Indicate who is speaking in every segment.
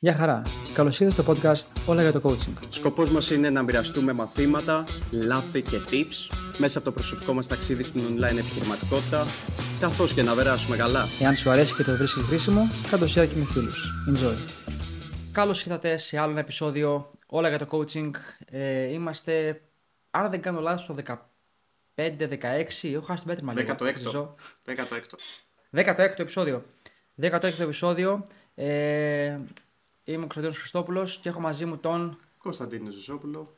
Speaker 1: Γεια χαρά. Καλώς ήρθατε στο podcast Όλα για το Coaching.
Speaker 2: Σκοπός μας είναι να μοιραστούμε μαθήματα, λάθη και tips μέσα από το προσωπικό μας ταξίδι στην online επιχειρηματικότητα, καθώς και να περάσουμε καλά.
Speaker 1: Εάν σου αρέσει και το βρίσκεις χρήσιμο, κάτω share και με φίλους. Enjoy. Καλώς ήρθατε σε άλλο ένα επεισόδιο Όλα για το Coaching. Ε, είμαστε, αν δεν κάνω λάθος, το 15-16. Έχω χάσει την πέτρη
Speaker 2: 16ο.
Speaker 1: 16ο. 16ο επεισόδιο. 16ο επεισόδιο. Ε, Είμαι ο Κωνσταντίνο Χριστόπουλος και έχω μαζί μου τον.
Speaker 2: Κωνσταντίνο Ζωσόπουλο.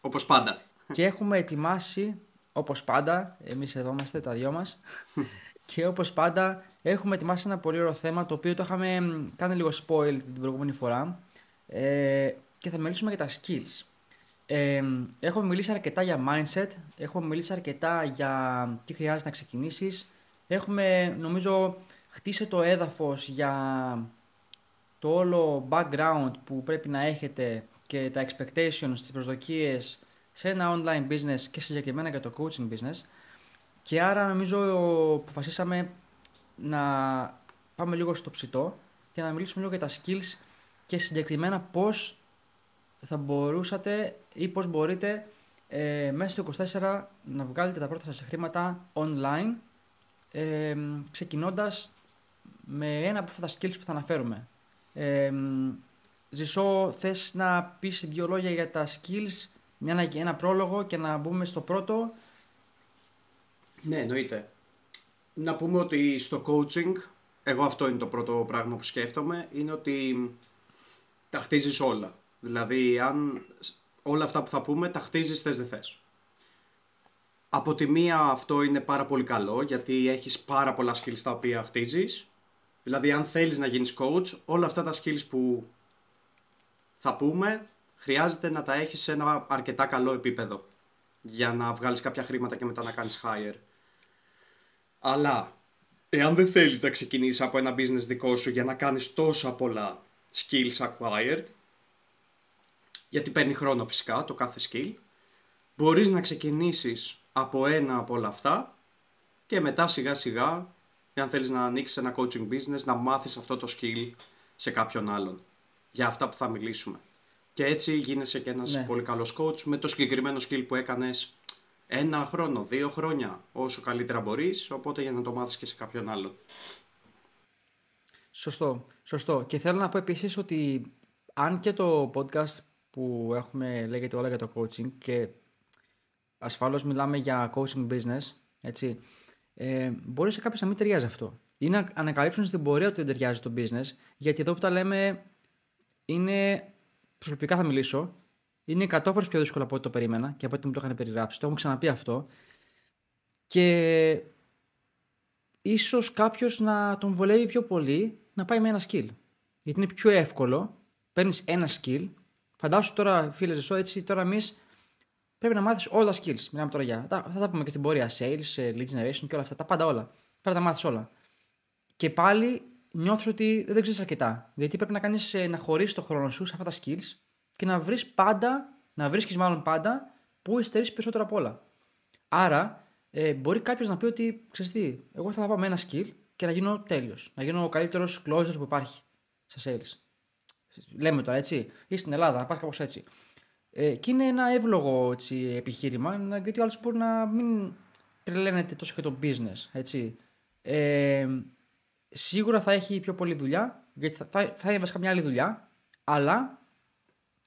Speaker 2: Όπως πάντα.
Speaker 1: Και έχουμε ετοιμάσει, όπως πάντα, εμείς εδώ είμαστε τα δυο μας. και όπως πάντα, έχουμε ετοιμάσει ένα πολύ ωραίο θέμα το οποίο το είχαμε κάνει λίγο spoil την προηγούμενη φορά. Ε, και θα μιλήσουμε για τα skills. Ε, έχουμε μιλήσει αρκετά για mindset, έχουμε μιλήσει αρκετά για τι χρειάζεται να ξεκινήσεις. Έχουμε, νομίζω, χτίσει το έδαφος για το όλο background που πρέπει να έχετε και τα expectations, τις προσδοκίες σε ένα online business και συγκεκριμένα για το coaching business και άρα νομίζω αποφασίσαμε να πάμε λίγο στο ψητό και να μιλήσουμε λίγο για τα skills και συγκεκριμένα πώς θα μπορούσατε ή πώς μπορείτε ε, μέσα στο 24 να βγάλετε τα πρώτα σας χρήματα online ε, ξεκινώντας με ένα από αυτά τα skills που θα αναφέρουμε. Ε, Ζησό, θες να πεις δύο λόγια για τα skills, μια, ένα πρόλογο και να μπούμε στο πρώτο;
Speaker 2: Ναι, εννοείται. Να πούμε ότι στο coaching, εγώ αυτό είναι το πρώτο πράγμα που σκέφτομαι, είναι ότι τα χτίζεις όλα. Δηλαδή, αν όλα αυτά που θα πούμε τα χτίζεις θες δεν θες. Από τη μία αυτό είναι πάρα πολύ καλό γιατί έχεις πάρα πολλά skills τα οποία χτίζεις Δηλαδή, αν θέλεις να γίνεις coach, όλα αυτά τα skills που θα πούμε, χρειάζεται να τα έχεις σε ένα αρκετά καλό επίπεδο για να βγάλεις κάποια χρήματα και μετά να κάνεις hire. Αλλά, εάν δεν θέλεις να ξεκινήσεις από ένα business δικό σου για να κάνεις τόσα πολλά skills acquired, γιατί παίρνει χρόνο φυσικά το κάθε skill, μπορείς να ξεκινήσεις από ένα από όλα αυτά και μετά σιγά σιγά αν θέλεις να ανοίξεις ένα coaching business, να μάθεις αυτό το skill σε κάποιον άλλον. Για αυτά που θα μιλήσουμε. Και έτσι γίνεσαι και ένας ναι. πολύ καλός coach με το συγκεκριμένο skill που έκανες ένα χρόνο, δύο χρόνια, όσο καλύτερα μπορείς, οπότε για να το μάθεις και σε κάποιον άλλον.
Speaker 1: Σωστό, σωστό. Και θέλω να πω επίσης ότι αν και το podcast που έχουμε λέγεται όλα για το coaching και ασφαλώς μιλάμε για coaching business, έτσι, ε, μπορεί σε κάποιο να μην ταιριάζει αυτό. Ή να ανακαλύψουν στην πορεία ότι δεν ταιριάζει το business, γιατί εδώ που τα λέμε είναι. Προσωπικά θα μιλήσω. Είναι 100 φορές πιο δύσκολο από ό,τι το περίμενα και από ό,τι μου το είχαν περιγράψει. Το έχουμε ξαναπεί αυτό. Και ίσως κάποιος να τον βολεύει πιο πολύ να πάει με ένα skill. Γιατί είναι πιο εύκολο. Παίρνεις ένα skill. Φαντάσου τώρα, φίλε Ζεσό, έτσι τώρα εμείς πρέπει να μάθεις όλα τα skills. Μιλάμε τώρα για. Θα τα πούμε και στην πορεία. Sales, ε, lead generation και όλα αυτά. Τα πάντα όλα. Πρέπει να τα μάθεις όλα. Και πάλι νιώθεις ότι δεν ξέρεις αρκετά. Γιατί πρέπει να κάνεις ε, να χωρίσεις το χρόνο σου σε αυτά τα skills και να βρεις πάντα, να βρίσκεις μάλλον πάντα που υστερεί περισσότερο από όλα. Άρα, ε, μπορεί κάποιος να πει ότι ξέρεις τι, εγώ θα πάω με ένα skill και να γίνω τέλειος. Να γίνω ο καλύτερος closer που υπάρχει σε sales. Λέμε τώρα έτσι, ή στην Ελλάδα, να υπάρχει κάπως έτσι. Ε, και είναι ένα εύλογο έτσι, επιχείρημα, γιατί ο άλλος μπορεί να μην τρελαίνεται τόσο και το business. Έτσι. Ε, σίγουρα θα έχει πιο πολλή δουλειά, γιατί θα, θα, θα έχει μια άλλη δουλειά, αλλά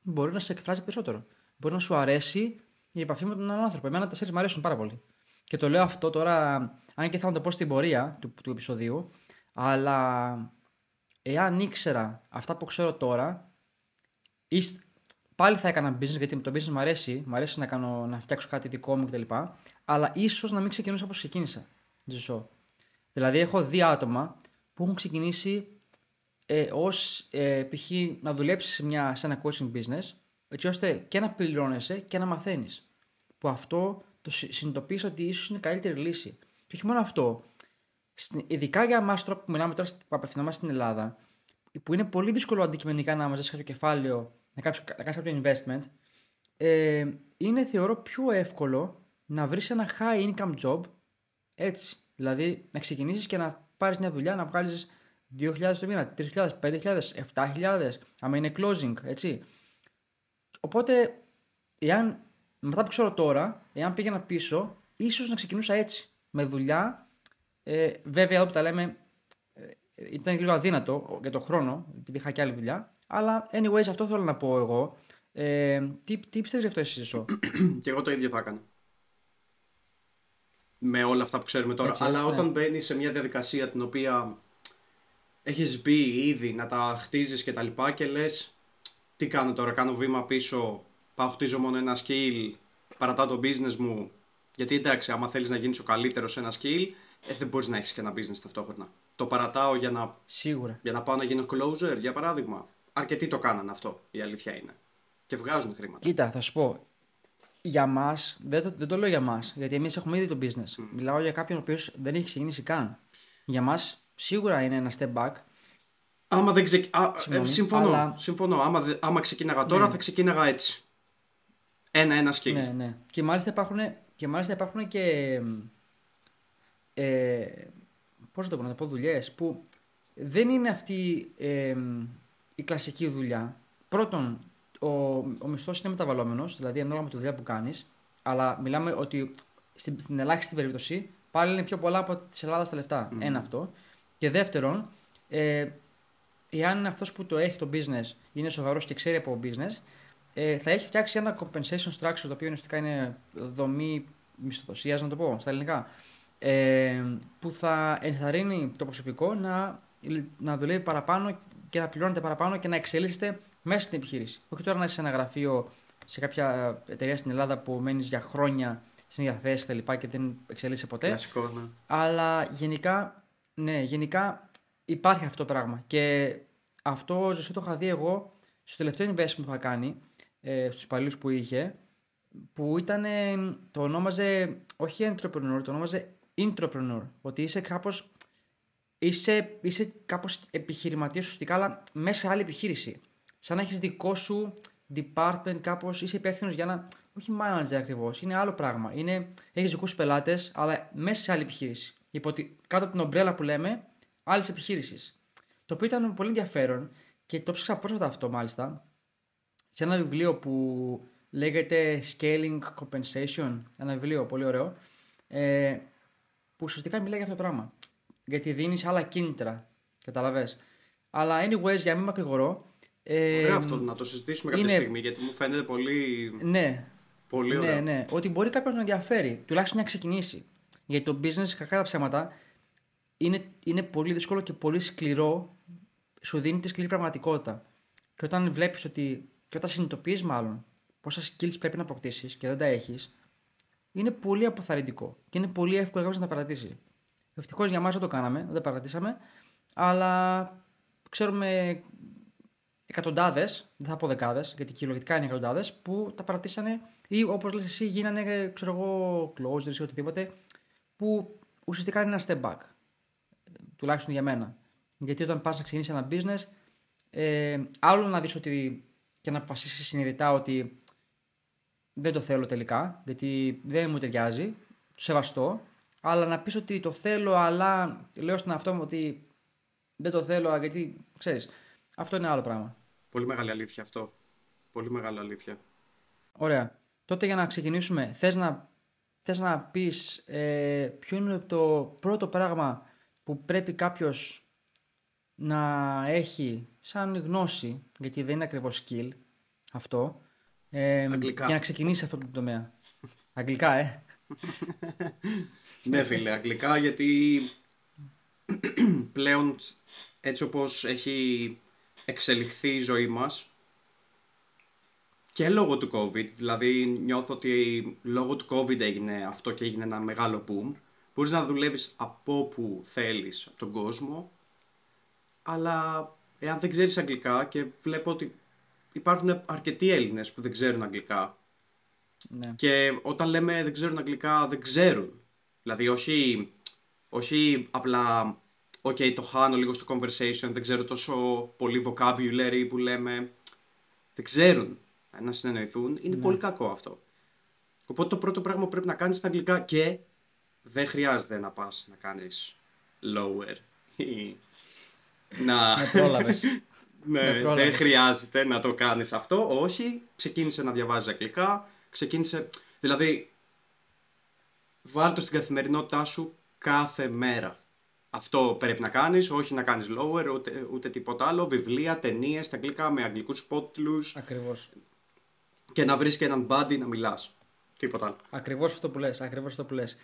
Speaker 1: μπορεί να σε εκφράζει περισσότερο. Μπορεί να σου αρέσει η επαφή με τον άλλον άνθρωπο. Εμένα τα σέρι μου αρέσουν πάρα πολύ. Και το λέω αυτό τώρα, αν και θα το πω στην πορεία του, του επεισοδίου, αλλά εάν ήξερα αυτά που ξέρω τώρα, πάλι θα έκανα business γιατί το business μου αρέσει, μου αρέσει να, κάνω, να φτιάξω κάτι δικό μου κτλ. Αλλά ίσως να μην ξεκινήσω όπως ξεκίνησα. Ζησό. Δηλαδή, έχω δει άτομα που έχουν ξεκινήσει ε, ως ε, π.χ. να δουλέψεις σε, σε ένα coaching business, έτσι ώστε και να πληρώνεσαι και να μαθαίνεις. Που αυτό το συνειδητοποίησα ότι ίσως είναι καλύτερη λύση. Και όχι μόνο αυτό. Ειδικά για εμάς τώρα που μιλάμε τώρα που απευθυνόμαστε στην Ελλάδα, που είναι πολύ δύσκολο αντικειμενικά να μαζέψεις κάποιο κεφάλαιο να κάνεις, να κάνεις κάποιο investment, ε, είναι θεωρώ πιο εύκολο να βρεις ένα high income job έτσι. Δηλαδή να ξεκινήσεις και να πάρεις μια δουλειά, να βγάλεις 2.000 το μήνα, 3.000, 5.000, 7.000, άμα είναι closing, έτσι. Οπότε, εάν, μετά που ξέρω τώρα, εάν πήγαινα πίσω, ίσως να ξεκινούσα έτσι, με δουλειά. Ε, βέβαια, εδώ που τα λέμε, ε, ήταν λίγο αδύνατο για το χρόνο, επειδή είχα και άλλη δουλειά. Αλλά, anyways, αυτό θέλω να πω εγώ. Ε, τι, τι πιστεύεις γι' αυτό εσύ, Ζησό;
Speaker 2: και εγώ το ίδιο θα έκανα. Με όλα αυτά που ξέρουμε τώρα.
Speaker 1: Έτσι,
Speaker 2: Αλλά
Speaker 1: ναι.
Speaker 2: όταν μπαίνει σε μια διαδικασία την οποία έχεις μπει ήδη να τα χτίζεις και τα λοιπά και λες, τι κάνω τώρα, κάνω βήμα πίσω, πάω χτίζω μόνο ένα skill, παρατάω το business μου. Γιατί εντάξει, άμα θέλεις να γίνεις ο καλύτερος σε ένα skill, ε, δεν μπορείς να έχεις και ένα business ταυτόχρονα. Το παρατάω για να,
Speaker 1: Σίγουρα.
Speaker 2: για να πάω να γίνω closer, για παράδειγμα. Αρκετοί το κάνανε αυτό, η αλήθεια είναι. Και βγάζουν χρήματα.
Speaker 1: Κοίτα, θα σου πω. Για μας, δεν το, δεν το λέω για μας, γιατί εμείς έχουμε ήδη το business. Μιλάω για κάποιον ο οποίος δεν έχει ξεκινήσει καν. Για μας, σίγουρα είναι ένα step back.
Speaker 2: Άμα δεν ξε... Α, ε,
Speaker 1: Συγγνώμη,
Speaker 2: συμφωνώ.
Speaker 1: αλλά-
Speaker 2: συμφωνώ. Άμα, δε- άμα ξεκίναγα τώρα, θα ξεκίναγα έτσι. Ένα-ένα skill.
Speaker 1: Ναι, ναι. Και μάλιστα υπάρχουν και, μάλιστα υπάρχουν και ε, πώς να το πω, να το πω δουλειές που δεν είναι αυτή ε, η κλασική δουλειά. Πρώτον, ο, ο μισθός είναι μεταβαλλόμενος, δηλαδή ανάλογα με τη δουλειά που κάνεις, αλλά μιλάμε ότι στην, στην ελάχιστη περίπτωση πάλι είναι πιο πολλά από της Ελλάδας τα λεφτά. Ένα αυτό. Και δεύτερον, ε, εάν αυτός που το έχει το business είναι σοβαρός και ξέρει από business, ε, θα έχει φτιάξει ένα compensation structure το οποίο ουσιαστικά είναι δομή μισθοδοσίας, να το πω στα ελληνικά. Ε, που θα ενθαρρύνει το προσωπικό να, να δουλεύει παραπάνω και να πληρώνεται παραπάνω και να εξελίσσεται μέσα στην επιχείρηση. Όχι τώρα να είσαι σε ένα γραφείο σε κάποια εταιρεία στην Ελλάδα που μένεις για χρόνια στην ίδια θέση τα λοιπά και δεν εξελίσσεται ποτέ.
Speaker 2: Κλασικό, ναι.
Speaker 1: Αλλά γενικά, ναι, γενικά υπάρχει αυτό το πράγμα. Και αυτό ζωσή το είχα δει εγώ στο τελευταίο investment που είχα κάνει, ε, στους υπαλλήλους που είχε, που ήταν, ε, το ονόμαζε, όχι entrepreneur, το ονόμαζε intrapreneur. Ότι είσαι κάπως, είσαι, είσαι κάπως επιχειρηματίας ουσιαστικά, αλλά μέσα σε άλλη επιχείρηση. Σαν να έχεις δικό σου department κάπως, είσαι υπεύθυνος για ένα, όχι manager ακριβώς, είναι άλλο πράγμα. Είναι, έχεις δικούς σου πελάτες, αλλά μέσα σε άλλη επιχείρηση. Υπό τη- κάτω από την ομπρέλα που λέμε, άλλης επιχείρησης. Το οποίο ήταν πολύ ενδιαφέρον και το ψάξα πρόσφατα αυτό μάλιστα σε ένα βιβλίο που λέγεται Scaling Compensation. Ένα βιβλίο πολύ ωραίο. Ε, που ουσιαστικά μιλάει για αυτό το πράγμα. Γιατί δίνεις άλλα κίνητρα. Καταλαβέ. Αλλά, anyways, για να μην μακρηγορώ. Ε,
Speaker 2: Ωραίο αυτό να το συζητήσουμε κάποια
Speaker 1: είναι-
Speaker 2: στιγμή γιατί μου φαίνεται πολύ,
Speaker 1: ναι,
Speaker 2: πολύ
Speaker 1: ναι,
Speaker 2: ωραίο.
Speaker 1: ναι. Ότι μπορεί κάποιο να ενδιαφέρει, τουλάχιστον να ξεκινήσει. Γιατί το business, κακά τα ψέματα, είναι, είναι πολύ δύσκολο και πολύ σκληρό. Σου δίνει τη σκληρή πραγματικότητα. Και όταν βλέπεις ότι. και όταν συνειδητοποιείς μάλλον πόσα skills πρέπει να αποκτήσεις και δεν τα έχεις, είναι πολύ αποθαρρυντικό. Και είναι πολύ εύκολο κάποιος να τα παρατήσει. Ευτυχώς για μας δεν το κάναμε, δεν τα παρατήσαμε. Αλλά ξέρουμε εκατοντάδες, δεν θα πω δεκάδες, γιατί κυριολεκτικά είναι εκατοντάδες, που τα παρατήσανε ή όπως λες εσύ γίνανε, ξέρω εγώ, closers ή οτιδήποτε, που ουσιαστικά είναι ένα step back. Τουλάχιστον για μένα. Γιατί όταν πας να ξεκινήσεις ένα business, ε, άλλο να δεις ότι και να αποφασίσεις συνειδητά ότι δεν το θέλω τελικά, γιατί δεν μου ταιριάζει, το σεβαστό, αλλά να πεις ότι το θέλω, αλλά λέω στον εαυτό μου ότι δεν το θέλω, γιατί ξέρεις, αυτό είναι άλλο πράγμα.
Speaker 2: Πολύ μεγάλη αλήθεια αυτό. Πολύ μεγάλη αλήθεια.
Speaker 1: Ωραία. Τότε για να ξεκινήσουμε, θες να, θες να πεις ε, ποιο είναι το πρώτο πράγμα που πρέπει κάποιος να έχει σαν γνώση, γιατί δεν είναι ακριβώς skill αυτό, ε,
Speaker 2: Αγγλικά.
Speaker 1: για να ξεκινήσει σε αυτό το τομέα. Αγγλικά, ε.
Speaker 2: Ναι φίλε, αγγλικά γιατί πλέον έτσι όπως έχει εξελιχθεί η ζωή μας και λόγω του COVID, δηλαδή νιώθω ότι λόγω του COVID έγινε αυτό και έγινε ένα μεγάλο boom. Μπορείς να δουλεύεις από όπου θέλεις από τον κόσμο, αλλά εάν δεν ξέρεις αγγλικά και βλέπω ότι υπάρχουν αρκετοί Έλληνες που δεν ξέρουν αγγλικά
Speaker 1: ναι.
Speaker 2: και όταν λέμε δεν ξέρουν αγγλικά, δεν ξέρουν. Δηλαδή, όχι, όχι απλά, ok, το χάνω λίγο στο conversation, δεν ξέρω τόσο πολύ vocabulary που λέμε. Δεν ξέρουν να συνεννοηθούν. Είναι πολύ κακό αυτό. Οπότε το πρώτο πράγμα που πρέπει να κάνεις είναι αγγλικά και δεν χρειάζεται να πας να κάνεις lower ή να...
Speaker 1: Με πρόλαβες.
Speaker 2: ναι,
Speaker 1: Με πρόλαβες.
Speaker 2: δεν χρειάζεται να το κάνεις αυτό. Όχι, ξεκίνησε να διαβάζεις αγγλικά. Ξεκίνησε, δηλαδή, βάλ το στην καθημερινότητά σου κάθε μέρα. Αυτό πρέπει να κάνεις, όχι να κάνεις lower, ούτε, ούτε τίποτα άλλο. Βιβλία, ταινίες, στα αγγλικά με αγγλικούς υπότιτλους
Speaker 1: Ακριβώς.
Speaker 2: και να βρεις και έναν buddy να μιλάς. Τίποτα άλλο.
Speaker 1: Ακριβώς αυτό που λες, ακριβώς αυτό που λες.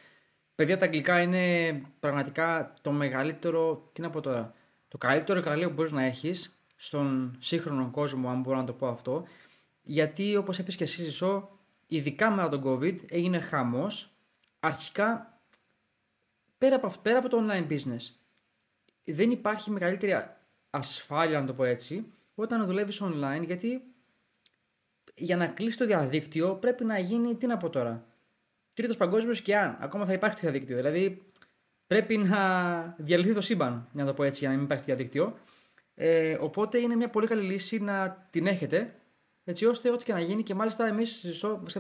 Speaker 1: Παιδιά, τα αγγλικά είναι πραγματικά το μεγαλύτερο, τι να πω τώρα, το καλύτερο εργαλείο που μπορείς να έχεις στον σύγχρονο κόσμο, αν μπορώ να το πω αυτό, γιατί όπως είπες και εσύ Ζησό, ειδικά μετά τον COVID έγινε χαμός, αρχικά πέρα από, αυτό- πέρα από το online business, δεν υπάρχει μεγαλύτερη ασφάλεια, να το πω έτσι, όταν δουλεύεις online, γιατί για να κλείσει το διαδίκτυο πρέπει να γίνει, τι να πω τώρα, τρίτος παγκόσμιος και αν ακόμα θα υπάρχει το διαδίκτυο. Δηλαδή πρέπει να διαλυθεί το σύμπαν, για να το πω έτσι, για να μην υπάρχει διαδίκτυο. Ε, οπότε είναι μια πολύ καλή λύση να την έχετε, έτσι ώστε ό,τι και να γίνει και μάλιστα εμείς,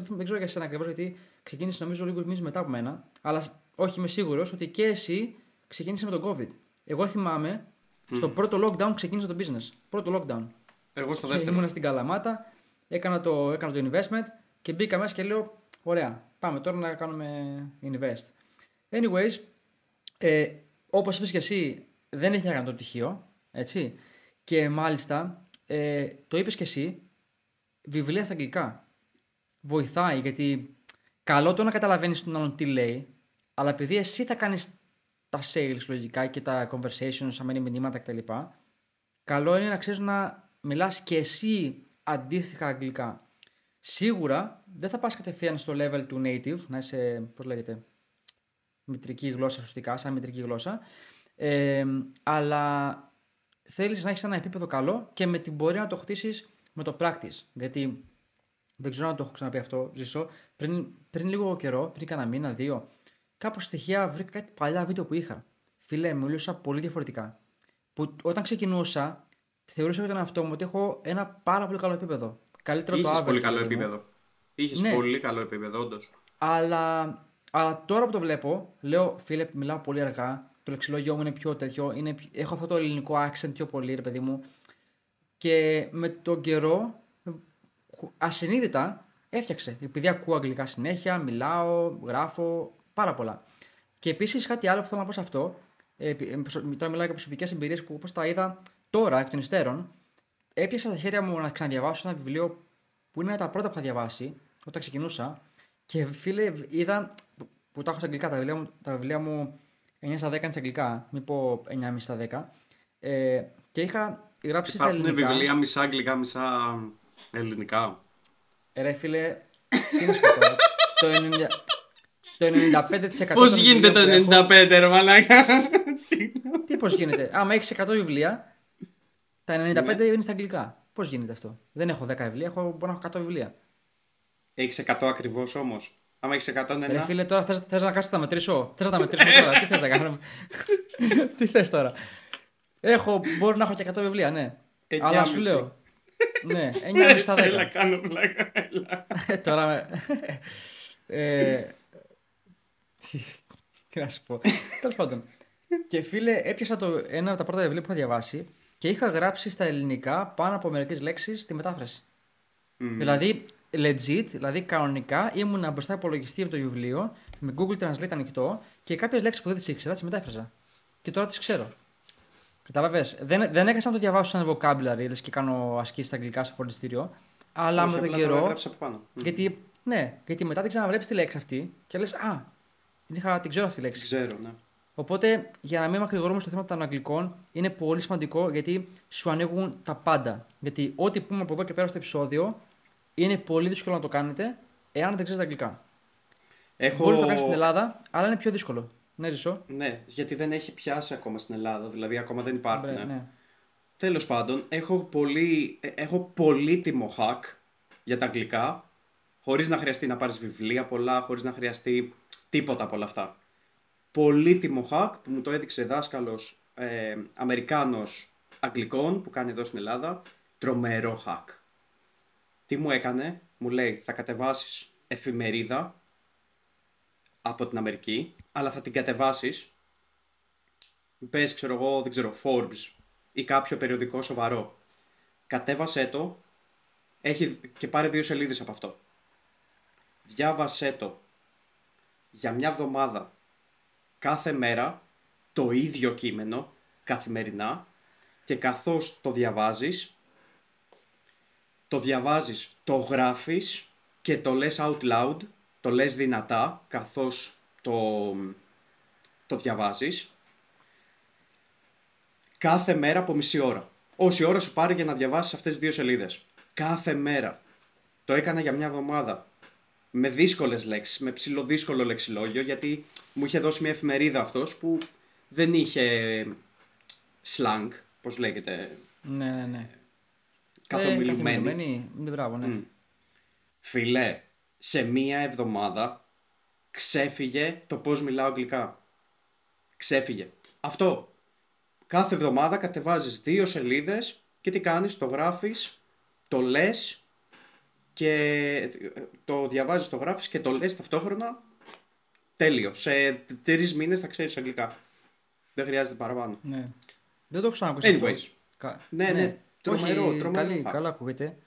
Speaker 1: δεν ξέρω για εσένα ακριβώς, γιατί ξεκίνησε νομίζω λίγο μήνε μετά από μένα, αλλά όχι είμαι σίγουρος ότι και εσύ ξεκίνησε με τον COVID. Εγώ θυμάμαι στο πρώτο lockdown ξεκίνησε το business. Πρώτο lockdown.
Speaker 2: Εγώ στο
Speaker 1: Και
Speaker 2: δεύτερο.
Speaker 1: Ήμουνα στην Καλαμάτα, έκανα το, έκανα το investment και μπήκα μέσα και λέω: Ωραία, πάμε τώρα να κάνουμε invest. Anyways, ε, όπως είπες και εσύ, δεν έχει να κάνει το πτυχίο, έτσι. Και μάλιστα, ε, το είπες και εσύ, βιβλία στα αγγλικά. Βοηθάει, γιατί καλό το να καταλαβαίνεις τον άλλον τι λέει, αλλά επειδή εσύ θα κάνεις τα sales λογικά και τα conversations, αμένει μηνύματα κτλ. Καλό είναι να ξέρεις να μιλάς και εσύ αντίστοιχα αγγλικά. Σίγουρα δεν θα πας κατευθείαν στο level του native, να είσαι, πώς λέγεται, μητρική γλώσσα σωστικά, σαν μητρική γλώσσα. Ε, αλλά θέλεις να έχεις ένα επίπεδο καλό και με την πορεία να το χτίσεις με το practice. Γιατί δεν ξέρω αν το έχω ξαναπεί αυτό, ζήσω. Πριν, πριν λίγο καιρό, πριν κάνα μήνα, δύο, κάπως στοιχεία βρήκα κάτι παλιά βίντεο που είχα. Φίλε, μιλούσα πολύ διαφορετικά. Που όταν ξεκινούσα, θεωρούσα για τον εαυτό μου ότι έχω ένα πάρα πολύ καλό επίπεδο. Καλύτερο το
Speaker 2: Είχες
Speaker 1: average.
Speaker 2: πολύ καλό
Speaker 1: παιδί μου.
Speaker 2: επίπεδο. Είχες
Speaker 1: Ναι.
Speaker 2: πολύ καλό επίπεδο, όντως.
Speaker 1: Αλλά, αλλά τώρα που το βλέπω, λέω φίλε, μιλάω πολύ αργά. Το λεξιλόγιο μου είναι πιο τέτοιο. Είναι, πιο- έχω αυτό το ελληνικό accent πιο πολύ, ρε παιδί μου. Και με τον καιρό, ασυνείδητα, έφτιαξε. Επειδή ακούω αγγλικά συνέχεια, μιλάω, γράφω, πάρα πολλά. Και επίσης κάτι άλλο που θέλω να πω σε αυτό, ε, επί- ε, προσω- τώρα μιλάω για προσωπικές εμπειρίες που όπως τα είδα τώρα εκ των υστέρων, έπιασα στα χέρια μου να ξαναδιαβάσω ένα βιβλίο που είναι τα πρώτα που είχα διαβάσει όταν ξεκινούσα. Και φίλε, είδα που, που τα έχω στα αγγλικά, τα βιβλία μου, τα βιβλία μου 9 στα 10 είναι στα αγγλικά, μην πω 9,5 στα 10. Ε, και είχα γράψει στα
Speaker 2: Υπάρχουν
Speaker 1: ελληνικά.
Speaker 2: βιβλία μισά αγγλικά, μισά ελληνικά.
Speaker 1: Ε, Ρε φίλε, τι να σου πω τώρα. το, 90, το 95%
Speaker 2: Πώς
Speaker 1: των
Speaker 2: γίνεται το
Speaker 1: βιβλίων που έχω-
Speaker 2: 95, ρε μαλάκα; Συγγνώμη.
Speaker 1: Τι πώς γίνεται; Άμα έχεις 100 βιβλία, τα 95
Speaker 2: Ναι.
Speaker 1: είναι στα αγγλικά. Πώς γίνεται αυτό; Δεν έχω 10 βιβλία, έχω, μπορώ να έχω 100 βιβλία.
Speaker 2: Έχεις 100 ακριβώς όμως. Άμα έχεις 100 είναι
Speaker 1: Ρε
Speaker 2: ένα.
Speaker 1: φίλε, τώρα θες, θες να κάτσω να τα μετρήσω; Θες να τα μετρήσω τώρα; Τι θες να κάνω; Τι θες τώρα; Έχω, μπορώ να έχω και 100 βιβλία, ναι. Αλλά σου
Speaker 2: 9,5.
Speaker 1: λέω. ναι, 9,5 στα 10.
Speaker 2: Έλα, κάνω πλάκα. Έλα.
Speaker 1: Ε, Τώρα με... ε, τι, τι να σου πω. Τέλος πάντων. Και φίλε, έπιασα το, ένα από τα πρώτα βιβλία που είχα διαβάσει και είχα γράψει στα ελληνικά πάνω από μερικές λέξεις τη μετάφραση. Δηλαδή, legit, δηλαδή κανονικά ήμουν μπροστά υπολογιστή από το βιβλίο με Google Translate ανοιχτό και κάποιες λέξεις που δεν τις ήξερα τις μετάφραζα. Και τώρα τις ξέρω. Κατάλαβες. Δεν, δεν έκανα να το διαβάσω σαν vocabulary, λες και κάνω ασκήσεις στα αγγλικά στο φροντιστήριο. Αλλά
Speaker 2: Όχι,
Speaker 1: με τον
Speaker 2: απλά το
Speaker 1: καιρό
Speaker 2: έγραψα από πάνω. Μμ.
Speaker 1: γιατί, ναι, γιατί μετά δεν ξαναβλέπεις τη λέξη αυτή και λες: Α, την, είχα, την ξέρω αυτή τη λέξη.
Speaker 2: Ξέρω, ναι.
Speaker 1: Οπότε, για να μην μακρηγορούμε στο θέμα των αγγλικών, είναι πολύ σημαντικό γιατί σου ανοίγουν τα πάντα. Γιατί ό,τι πούμε από εδώ και πέρα στο επεισόδιο είναι πολύ δύσκολο να το κάνετε εάν δεν ξέρετε αγγλικά.
Speaker 2: Έχω...
Speaker 1: Μπορείς να το κάνεις στην Ελλάδα, αλλά είναι πιο δύσκολο. Ναι, ζησό.
Speaker 2: Ναι, γιατί δεν έχει πιάσει ακόμα στην Ελλάδα. Δηλαδή, ακόμα δεν υπάρχουν.
Speaker 1: Ναι, ναι.
Speaker 2: Τέλος πάντων, έχω, πολύ, ε, έχω πολύτιμο hack για τα αγγλικά, χωρίς να χρειαστεί να πάρεις βιβλία πολλά, χωρίς να χρειαστεί τίποτα από όλα αυτά. Πολύτιμο hack που μου το έδειξε δάσκαλος ε, Αμερικάνος Αγγλικών που κάνει εδώ στην Ελλάδα. Τρομερό hack. Τι μου έκανε, μου λέει θα κατεβάσεις εφημερίδα από την Αμερική, αλλά θα την κατεβάσεις Πες, ξέρω εγώ, δεν ξέρω, Forbes ή κάποιο περιοδικό σοβαρό. Κατέβασέ το έχει και πάρε δύο σελίδες από αυτό. Διάβασέ το για μια εβδομάδα κάθε μέρα το ίδιο κείμενο καθημερινά και καθώς το διαβάζεις το διαβάζεις, το γράφεις και το λες out loud, το λες δυνατά καθώς το, το διαβάζεις κάθε μέρα από μισή ώρα. Όση ώρα σου πάρει για να διαβάσεις αυτές τις δύο σελίδες. Κάθε μέρα. Το έκανα για μια εβδομάδα. Με δύσκολες λέξεις, με ψηλοδύσκολο λεξιλόγιο, γιατί μου είχε δώσει μια εφημερίδα αυτός που δεν είχε slang, πώς λέγεται.
Speaker 1: Ναι, ναι, ναι.
Speaker 2: Καθομιλουμένη.
Speaker 1: Ε, μπράβο, ναι.
Speaker 2: Φιλέ, σε μία εβδομάδα ξέφυγε το πώς μιλάω αγγλικά. Ξέφυγε. Αυτό. Κάθε εβδομάδα κατεβάζεις δύο σελίδες και τι κάνεις, το γράφεις, το λες και το διαβάζεις, το γράφεις και το λες ταυτόχρονα. Τέλειο. Σε τρεις μήνες θα ξέρεις αγγλικά. Δεν χρειάζεται παραπάνω.
Speaker 1: Ναι. Δεν το έχω ξανακούσει.
Speaker 2: Anyways.
Speaker 1: Κα...
Speaker 2: Ναι, ναι. Τρομερό,
Speaker 1: Όχι,
Speaker 2: τρομερό.
Speaker 1: Καλή, καλά ακούγεται.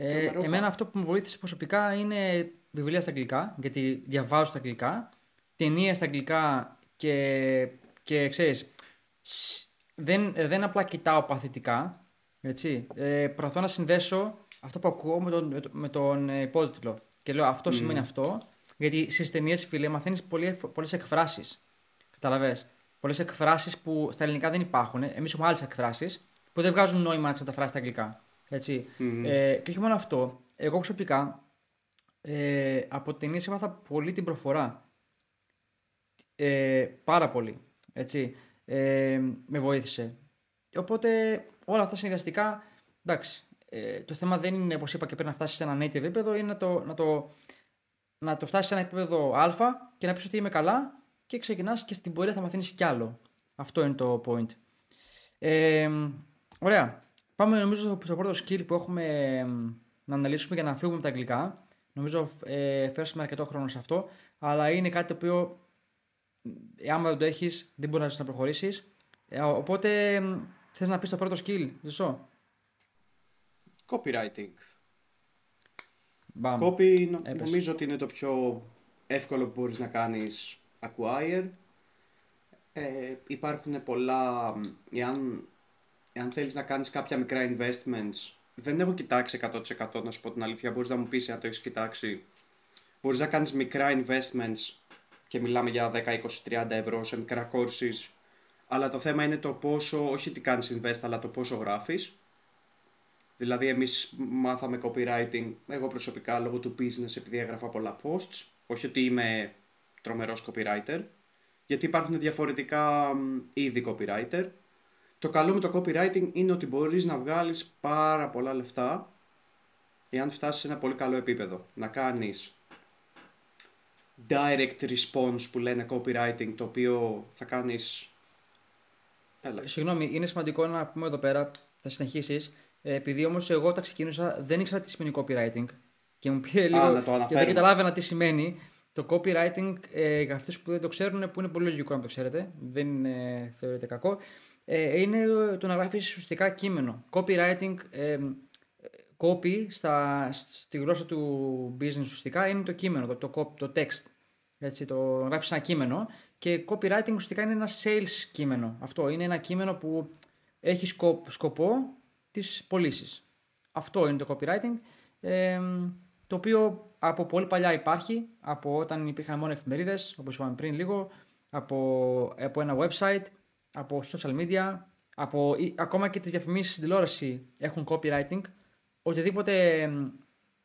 Speaker 1: Ε,
Speaker 2: Τρομερό
Speaker 1: εμένα
Speaker 2: fact.
Speaker 1: αυτό που μου βοήθησε προσωπικά είναι βιβλία στα αγγλικά, γιατί διαβάζω στα αγγλικά, ταινίες στα αγγλικά και, και ξέρεις, σ- δεν, δεν απλά κοιτάω παθητικά, έτσι, ε, προσπαθώ να συνδέσω αυτό που ακούω με τον, με τον, με τον ε, υπότιτλο. Και λέω αυτό σημαίνει αυτό, γιατί στις ταινίες, φίλε, μαθαίνεις πολλές εκφράσεις. Καταλαβέ. Πολλές εκφράσεις που στα ελληνικά δεν υπάρχουν. Εμείς έχουμε άλλες εκφράσεις που δεν βγάζουν νόημα να τις μεταφράσει στα αγγλικά. Έτσι. Ε, και όχι μόνο αυτό. Εγώ προσωπικά ε, από ταινίε έμαθα πολύ την προφορά. Ε, πάρα πολύ. Έτσι. Ε, με βοήθησε. Οπότε όλα αυτά συνδυαστικά. Εντάξει. Ε, το θέμα δεν είναι, όπως είπα και πριν, να φτάσεις σε ένα native επίπεδο, είναι να το, να το, να το φτάσεις σε ένα επίπεδο Α και να πεις ότι είμαι καλά και ξεκινάς και στην πορεία θα μαθαίνεις κι άλλο. Αυτό είναι το point. Ε, ωραία. Πάμε νομίζω στο, στο πρώτο skill που έχουμε ε, να αναλύσουμε για να φύγουμε από τα αγγλικά. Νομίζω ε, φέρσαμε αρκετό χρόνο σε αυτό, αλλά είναι κάτι το οποίο ε, άμα δεν το έχεις, δεν μπορεί να προχωρήσεις. Ε, οπότε ε, θες να πεις το πρώτο skill, Ζησό;
Speaker 2: Copywriting.
Speaker 1: Μπαμ.
Speaker 2: Copy νο-
Speaker 1: Έπεσε.
Speaker 2: νομίζω ότι είναι το πιο εύκολο που μπορείς να κάνεις acquire. Ε, υπάρχουν πολλά, μ, εάν, εάν θέλεις να κάνεις κάποια μικρά investments, δεν έχω κοιτάξει 100% να σου πω την αλήθεια, μπορείς να μου πεις αν το έχεις κοιτάξει. Μπορείς να κάνεις μικρά investments και μιλάμε για 10, 20, 30 ευρώ σε μικρά courses, αλλά το θέμα είναι το πόσο, όχι τι κάνεις invest, αλλά το πόσο γράφεις. Δηλαδή εμείς μάθαμε copywriting, εγώ προσωπικά λόγω του business επειδή έγραφα πολλά posts, όχι ότι είμαι τρομερός copywriter, γιατί υπάρχουν διαφορετικά μ, είδη copywriter. Το καλό με το copywriting είναι ότι μπορείς να βγάλεις πάρα πολλά λεφτά εάν φτάσεις σε ένα πολύ καλό επίπεδο. Να κάνεις direct response που λένε copywriting, το οποίο θα κάνεις... Έλα.
Speaker 1: Συγγνώμη, είναι σημαντικό να πούμε εδώ πέρα, θα συνεχίσεις. επειδή όμως εγώ όταν ξεκίνησα δεν ήξερα τι σημαίνει copywriting. Και μου πήρε λίγο.
Speaker 2: να το
Speaker 1: και δεν
Speaker 2: αναφέρουμε.
Speaker 1: καταλάβαινα τι σημαίνει. Το copywriting, ε, για αυτούς που δεν το ξέρουν, που είναι πολύ λογικό να το ξέρετε, δεν είναι, θεωρείται κακό, ε, είναι το να γράφεις ουσιαστικά κείμενο. Copywriting, ε, copy στα, στη γλώσσα του business ουσιαστικά είναι το κείμενο, το, το, cop- το text. Έτσι, το γράφεις ένα κείμενο και copywriting ουσιαστικά είναι ένα sales κείμενο. Αυτό είναι ένα κείμενο που έχει σκοπ- σκοπό τις πωλήσεις. Αυτό είναι το copywriting. Ε, το οποίο από πολύ παλιά υπάρχει, από όταν υπήρχαν μόνο εφημερίδες, όπως είπαμε πριν λίγο, από, από ένα website, από social media, από, ή, ακόμα και τις διαφημίσεις στην τηλεόραση έχουν copywriting. Οτιδήποτε,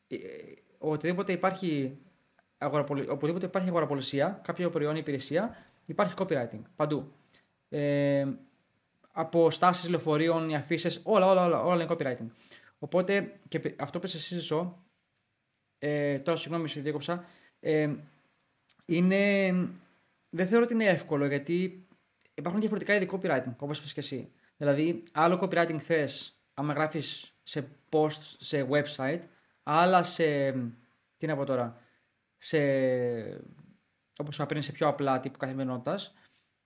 Speaker 1: ε, οτιδήποτε υπάρχει αγοραπολι... οπουδήποτε υπάρχει αγοραπολισία, κάποιο προϊόν ή υπηρεσία, υπάρχει copywriting παντού. Ε, από στάσεις λεωφορείων, οι αφήσεις, όλα, όλα, όλα, όλα είναι copywriting. Οπότε και πε- αυτό που εσύ Ζησό, ε, τώρα συγγνώμη, σε διέκοψα, ε, είναι, δεν θεωρώ ότι είναι εύκολο γιατί υπάρχουν διαφορετικά είδη copywriting, όπως είπες και εσύ. Δηλαδή, άλλο copywriting θες άμα γράφεις σε post, σε website, άλλα σε, τι να πω τώρα, σε, όπως είπα πριν, σε πιο απλά τύπου καθημερινότητας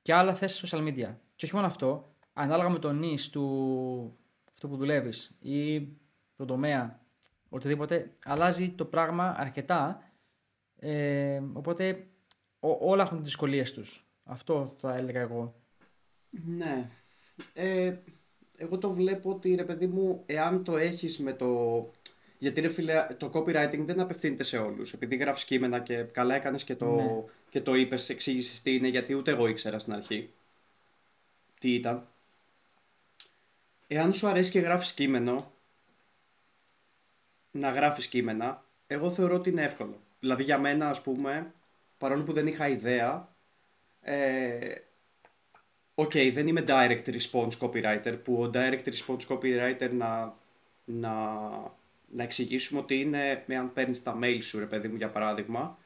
Speaker 1: και άλλα θες σε social media. Και όχι μόνο αυτό, ανάλογα με τον νης του αυτό που δουλεύεις ή τον τομέα, οτιδήποτε, αλλάζει το πράγμα αρκετά. Ε, οπότε όλα έχουν τις δυσκολίες τους. Αυτό θα έλεγα εγώ.
Speaker 2: Ναι. Ε, εγώ το βλέπω ότι ρε παιδί μου, εάν το έχεις με το... Γιατί ρε φίλε, το copywriting δεν απευθύνεται σε όλους. Επειδή γράφεις κείμενα και καλά έκανες και το, ναι. και το είπες, εξήγησες τι είναι, γιατί ούτε εγώ ήξερα στην αρχή τι ήταν. Εάν σου αρέσει και γράφεις κείμενο, να γράφεις κείμενα, εγώ θεωρώ ότι είναι εύκολο. Δηλαδή για μένα, ας πούμε, παρόλο που δεν είχα ιδέα, ε, Ok, okay, δεν είμαι direct response copywriter, που ο direct response copywriter να, να, να εξηγήσουμε ότι είναι, αν παίρνεις τα mail σου, ρε παιδί μου, για παράδειγμα,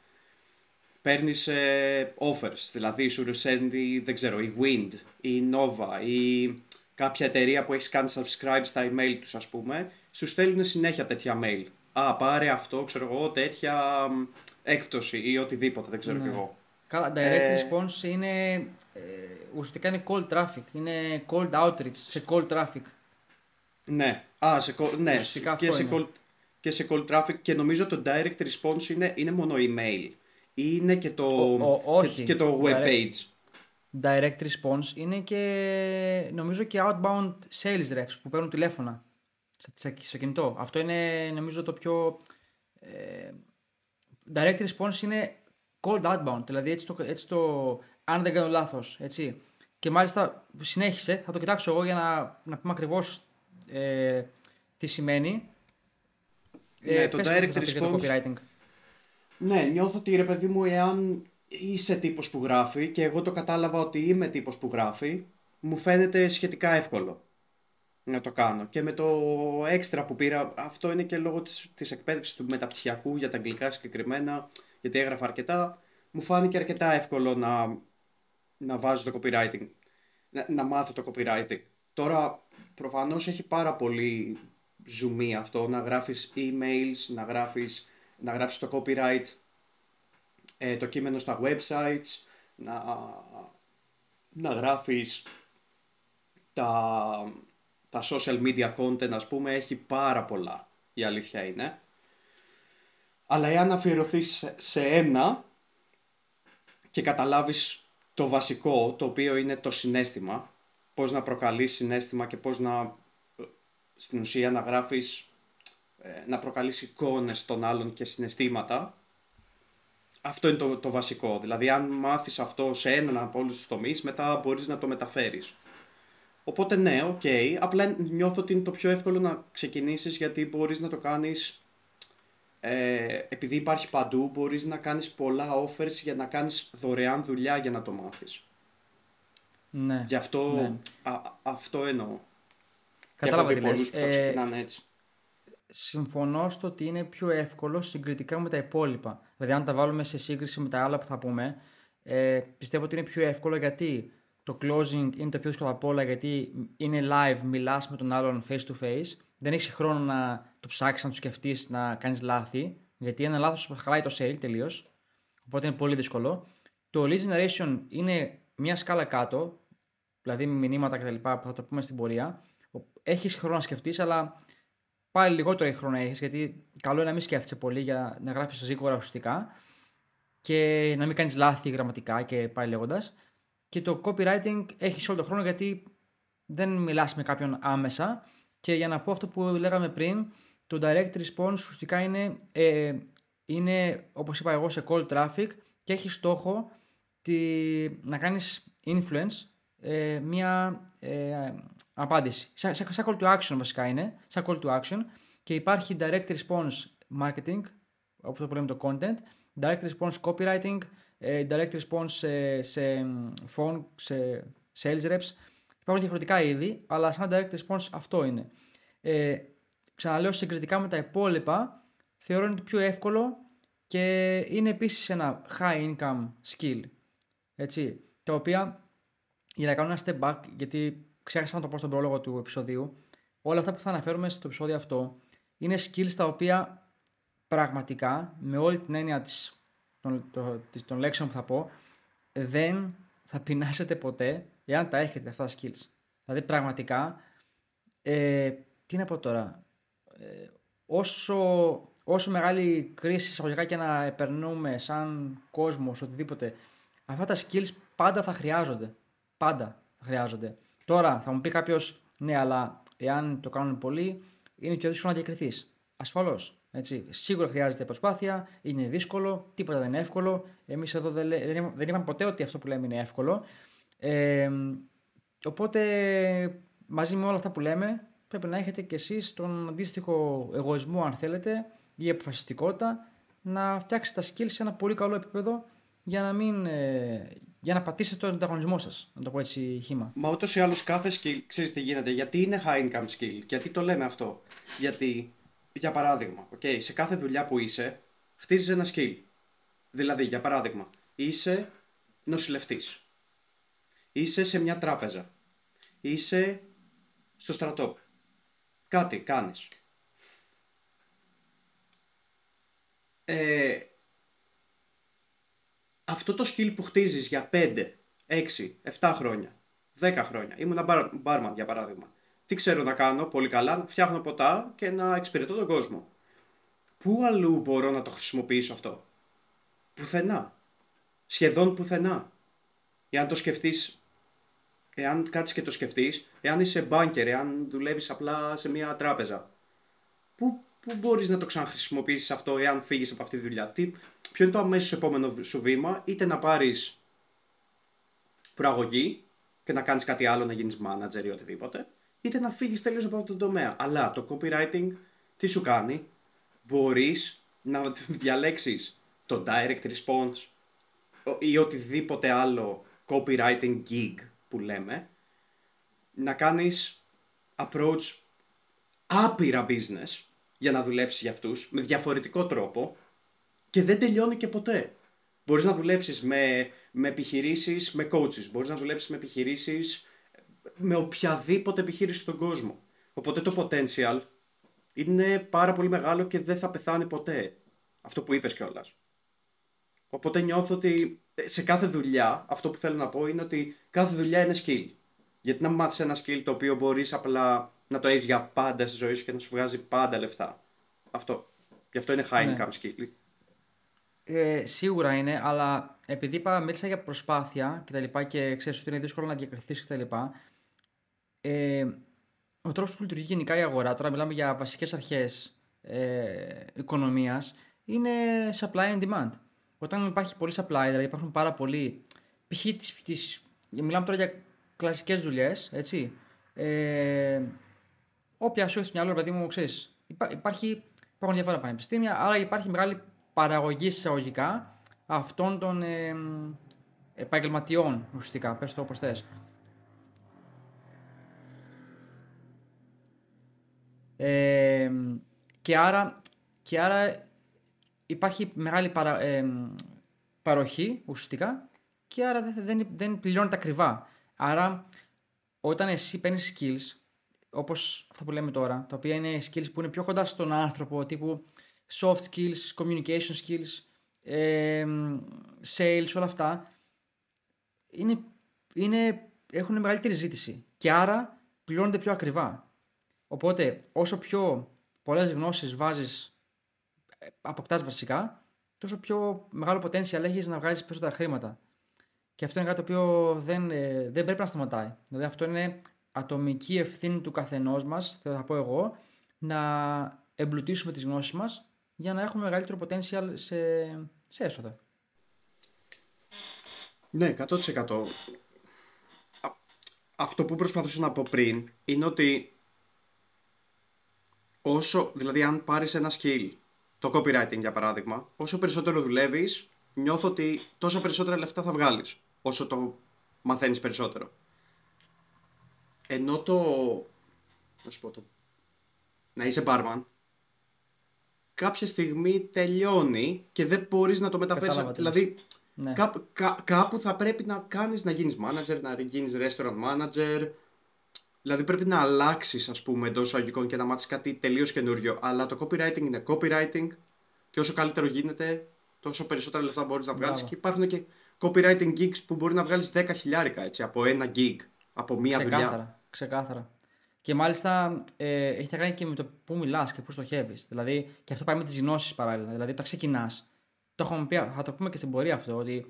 Speaker 2: παίρνεις ε, offers, δηλαδή σου ρεσένδει, δεν ξέρω, η Wind, η Nova, ή κάποια εταιρεία που έχεις κάνει subscribe στα email τους, ας πούμε, σου στέλνουν συνέχεια τέτοια mail. Α, πάρε αυτό, ξέρω εγώ, τέτοια έκπτωση ή οτιδήποτε, δεν ξέρω ναι. κι εγώ.
Speaker 1: Καλά, direct ε... response είναι. Ε, ουσιαστικά είναι cold traffic. Είναι cold outreach σε cold traffic.
Speaker 2: Ναι, Α, σε, ναι. και, σε cold, και σε cold traffic και νομίζω το direct response είναι, είναι μόνο email. Είναι και το,
Speaker 1: ο,
Speaker 2: και, και, το web page.
Speaker 1: Direct response είναι και νομίζω και outbound sales reps που παίρνουν τηλέφωνα στο κινητό. Αυτό είναι νομίζω το πιο... Ε, direct response είναι cold outbound, δηλαδή έτσι το, έτσι το αν δεν κάνω λάθος. Και μάλιστα συνέχισε, θα το κοιτάξω εγώ για να, να πούμε ακριβώς ε, τι σημαίνει.
Speaker 2: Ναι, ε, το direct response. copywriting. Ναι, νιώθω ότι ρε παιδί μου, εάν είσαι τύπος που γράφει και εγώ το κατάλαβα ότι είμαι τύπος που γράφει, μου φαίνεται σχετικά εύκολο να το κάνω. Και με το έξτρα που πήρα, αυτό είναι και λόγω της, της εκπαίδευσης του μεταπτυχιακού για τα αγγλικά συγκεκριμένα, γιατί έγραφα αρκετά, μου φάνηκε αρκετά εύκολο να, να βάζω το copywriting, να, να μάθω το copywriting. Τώρα προφανώς έχει πάρα πολύ ζουμί αυτό, να γράφεις emails, να γράφεις, να γράψεις το copyright, ε, το κείμενο στα websites, να, να γράφεις τα, τα social media content, ας πούμε, έχει πάρα πολλά, η αλήθεια είναι. Αλλά εάν αφιερωθείς σε ένα και καταλάβεις το βασικό, το οποίο είναι το συναίσθημα, πώς να προκαλείς συναίσθημα και πώς να, στην ουσία να γράφεις, ε, να προκαλείς εικόνες στον άλλον και συναισθήματα, αυτό είναι το, το βασικό. Δηλαδή, αν μάθεις αυτό σε έναν από όλους τους τομείς, μετά μπορείς να το μεταφέρεις. Οπότε ναι, ok. Okay. Απλά νιώθω ότι είναι το πιο εύκολο να ξεκινήσεις γιατί μπορείς να το κάνεις ε, επειδή υπάρχει παντού, μπορείς να κάνεις πολλά offers για να κάνεις δωρεάν δουλειά για να το μάθεις.
Speaker 1: Ναι.
Speaker 2: Γι' αυτό,
Speaker 1: ναι.
Speaker 2: Α, αυτό εννοώ.
Speaker 1: Κατάλαβα τι λες.
Speaker 2: που ε, έτσι.
Speaker 1: Συμφωνώ στο ότι είναι πιο εύκολο συγκριτικά με τα υπόλοιπα. Δηλαδή, αν τα βάλουμε σε σύγκριση με τα άλλα που θα πούμε, ε, πιστεύω ότι είναι πιο εύκολο γιατί το closing είναι το πιο δύσκολο από όλα γιατί είναι live, μιλάς με τον άλλον face to face. Δεν έχεις χρόνο να το ψάξεις, να το σκεφτείς, να κάνεις λάθη. Γιατί ένα λάθος χαλάει το sale τελείως. Οπότε είναι πολύ δύσκολο. Το lead generation είναι μια σκάλα κάτω, δηλαδή με μηνύματα κτλ. που θα το πούμε στην πορεία. Έχεις χρόνο να σκεφτείς, αλλά πάλι λιγότερο χρόνο έχεις, γιατί καλό είναι να μην σκέφτεσαι πολύ για να γράφεις γρήγορα ουσιαστικά και να μην κάνεις λάθη γραμματικά και πάλι λέγοντας. Και το copywriting έχεις όλο τον χρόνο γιατί δεν μιλάς με κάποιον άμεσα. Και για να πω αυτό που λέγαμε πριν, το direct response ουσιαστικά είναι, ε, είναι όπως είπα εγώ σε cold traffic και έχει στόχο τη, να κάνεις influence ε, μια ε, απάντηση. Σαν, σαν, call to action βασικά είναι, σαν call to action και υπάρχει direct response marketing, όπως το λέμε το content, direct response copywriting, ε, direct response σε, σε phone, σε sales reps. Υπάρχουν διαφορετικά είδη, αλλά σαν direct response αυτό είναι. Ε, ξαναλέω συγκριτικά με τα υπόλοιπα, θεωρώ είναι το πιο εύκολο και είναι επίσης ένα high income skill. Έτσι, τα οποία για να κάνω ένα step back, γιατί ξέχασα να το πω στον πρόλογο του επεισοδίου, όλα αυτά που θα αναφέρουμε στο επεισόδιο αυτό είναι skills τα οποία πραγματικά, με όλη την έννοια της, των, των, λέξεων που θα πω, δεν θα πεινάσετε ποτέ εάν τα έχετε αυτά τα skills. Δηλαδή πραγματικά, ε, τι να πω τώρα, ε, όσο, όσο μεγάλη κρίση εισαγωγικά και να επερνούμε σαν κόσμος, οτιδήποτε, αυτά τα skills πάντα θα χρειάζονται. Πάντα θα χρειάζονται. Τώρα θα μου πει κάποιος, ναι, αλλά εάν το κάνουν πολύ, είναι πιο δύσκολο να διακριθείς. Ασφαλώς. Σίγουρα χρειάζεται προσπάθεια, είναι δύσκολο, τίποτα δεν είναι εύκολο. Εμείς εδώ δεν, δεν, δεν είπαμε ποτέ ότι αυτό που λέμε είναι εύκολο. Ε, οπότε μαζί με όλα αυτά που λέμε, πρέπει να έχετε κι εσείς τον αντίστοιχο εγωισμό, αν θέλετε, ή αποφασιστικότητα να φτιάξετε τα skills σε ένα πολύ καλό επίπεδο για να, μην, ε, για να πατήσετε τον ανταγωνισμό σας. Να το πω έτσι χήμα.
Speaker 2: Μα ούτως ή άλλως κάθε skill, ξέρεις τι γίνεται. Γιατί είναι high income skill, γιατί το λέμε αυτό. Γιατί, για παράδειγμα, okay, σε κάθε δουλειά που είσαι, χτίζεις ένα skill. Δηλαδή, για παράδειγμα, είσαι νοσηλευτής. Είσαι σε μια τράπεζα. Είσαι στο στρατό. Κάτι κάνεις. Ε, αυτό το skill που χτίζεις για 5, 6, 7 χρόνια, 10 χρόνια, ήμουν barman για παράδειγμα. Τι ξέρω να κάνω πολύ καλά, να φτιάχνω ποτά και να εξυπηρετώ τον κόσμο. Πού αλλού μπορώ να το χρησιμοποιήσω αυτό; Πουθενά. Σχεδόν πουθενά. Εάν το σκεφτείς, εάν κάτσεις και το σκεφτείς, εάν είσαι banker, εάν δουλεύεις απλά σε μια τράπεζα, πού, πού μπορείς να το ξαναχρησιμοποιήσεις αυτό εάν φύγεις από αυτή τη δουλειά; Τι, ποιο είναι το αμέσως επόμενο σου βήμα, είτε να πάρεις προαγωγή και να κάνεις κάτι άλλο, να γίνεις manager ή οτιδήποτε, είτε να φύγεις τελείως από αυτό το τομέα. Αλλά το copywriting τι σου κάνει, μπορείς να διαλέξεις το direct response ή οτιδήποτε άλλο copywriting gig που λέμε, να κάνεις approach άπειρα business για να δουλέψεις για αυτούς με διαφορετικό τρόπο και δεν τελειώνει και ποτέ. Μπορείς να δουλέψεις με, με επιχειρήσεις, με coaches, μπορείς να δουλέψεις με επιχειρήσεις, με οποιαδήποτε επιχείρηση στον κόσμο. Οπότε το potential είναι πάρα πολύ μεγάλο και δεν θα πεθάνει ποτέ. Αυτό που είπες κιόλας. Οπότε νιώθω ότι σε κάθε δουλειά, αυτό που θέλω να πω είναι ότι κάθε δουλειά είναι skill. Γιατί να μάθεις ένα skill το οποίο μπορείς απλά να το έχεις για πάντα στη ζωή σου και να σου βγάζει πάντα λεφτά. Αυτό. Γι' αυτό είναι high ναι. income skill.
Speaker 1: Ε, σίγουρα είναι, αλλά επειδή είπα, μίλησα για προσπάθεια και τα λοιπά και ξέρεις ότι είναι δύσκολο να διακριθείς και τα λοιπά, ε, ο τρόπος που λειτουργεί γενικά η αγορά, τώρα μιλάμε για βασικές αρχές ε, οικονομίας, είναι supply and demand. Όταν υπάρχει πολύ supply, δηλαδή υπάρχουν πάρα πολλοί, π.χ. Τις, τις, μιλάμε τώρα για κλασικές δουλειές, έτσι, ε, όποια σου έχει στο μυαλό, παιδί μου, ξέρεις, υπάρχει, υπάρχουν διάφορα πανεπιστήμια, άρα υπάρχει μεγάλη παραγωγή εισαγωγικά αυτών των ε, επαγγελματιών ουσιαστικά. Πες το όπως θες. Ε, και, άρα, και άρα υπάρχει μεγάλη παρα, ε, παροχή ουσιαστικά και άρα δεν, δεν, δεν πληρώνεται ακριβά. Άρα όταν εσύ παίρνεις skills, όπως αυτά που λέμε τώρα, τα οποία είναι skills που είναι πιο κοντά στον άνθρωπο, τύπου soft skills, communication skills, ε, sales, όλα αυτά, είναι, είναι, έχουν μεγαλύτερη ζήτηση και άρα πληρώνονται πιο ακριβά. Οπότε όσο πιο πολλές γνώσεις βάζεις, ε, αποκτάς βασικά, τόσο πιο μεγάλο potential έχεις να βγάζεις περισσότερα χρήματα. Και αυτό είναι κάτι το οποίο δεν, ε, δεν πρέπει να σταματάει. Δηλαδή αυτό είναι ατομική ευθύνη του καθενός μας, θα πω εγώ, να εμπλουτίσουμε τις γνώσεις μας για να έχουμε μεγαλύτερο potential σε, σε έσοδα.
Speaker 2: Ναι, 100%. Αυτό που προσπαθούσα να πω πριν είναι ότι όσο, δηλαδή αν πάρεις ένα skill, το copywriting για παράδειγμα, όσο περισσότερο δουλεύεις, νιώθω ότι τόσο περισσότερα λεφτά θα βγάλεις, όσο το μαθαίνεις περισσότερο. Ενώ το, να σου πω το, να είσαι barman, κάποια στιγμή τελειώνει και δεν μπορείς να το μεταφέρεις. Δηλαδή, ναι. κάπου θα πρέπει να κάνεις να γίνεις manager, να γίνεις restaurant manager. Δηλαδή πρέπει να αλλάξεις, ας πούμε, εντός εισαγωγικών και να μάθεις κάτι τελείως καινούριο. Αλλά το copywriting είναι copywriting και όσο καλύτερο γίνεται, τόσο περισσότερα λεφτά μπορείς να βγάλεις. Και υπάρχουν και copywriting gigs που μπορεί να βγάλεις 10 χιλιάρικα έτσι, από ένα gig, από μία
Speaker 1: Ξεκάθαρα.
Speaker 2: δουλειά.
Speaker 1: Ξεκάθαρα. Και μάλιστα ε, έχει να κάνει και με το πού μιλάς και πού στοχεύεις. Δηλαδή, και αυτό πάει με τις γνώσεις παράλληλα. Δηλαδή, όταν ξεκινάς, το έχουμε πει, θα το πούμε και στην πορεία αυτό, ότι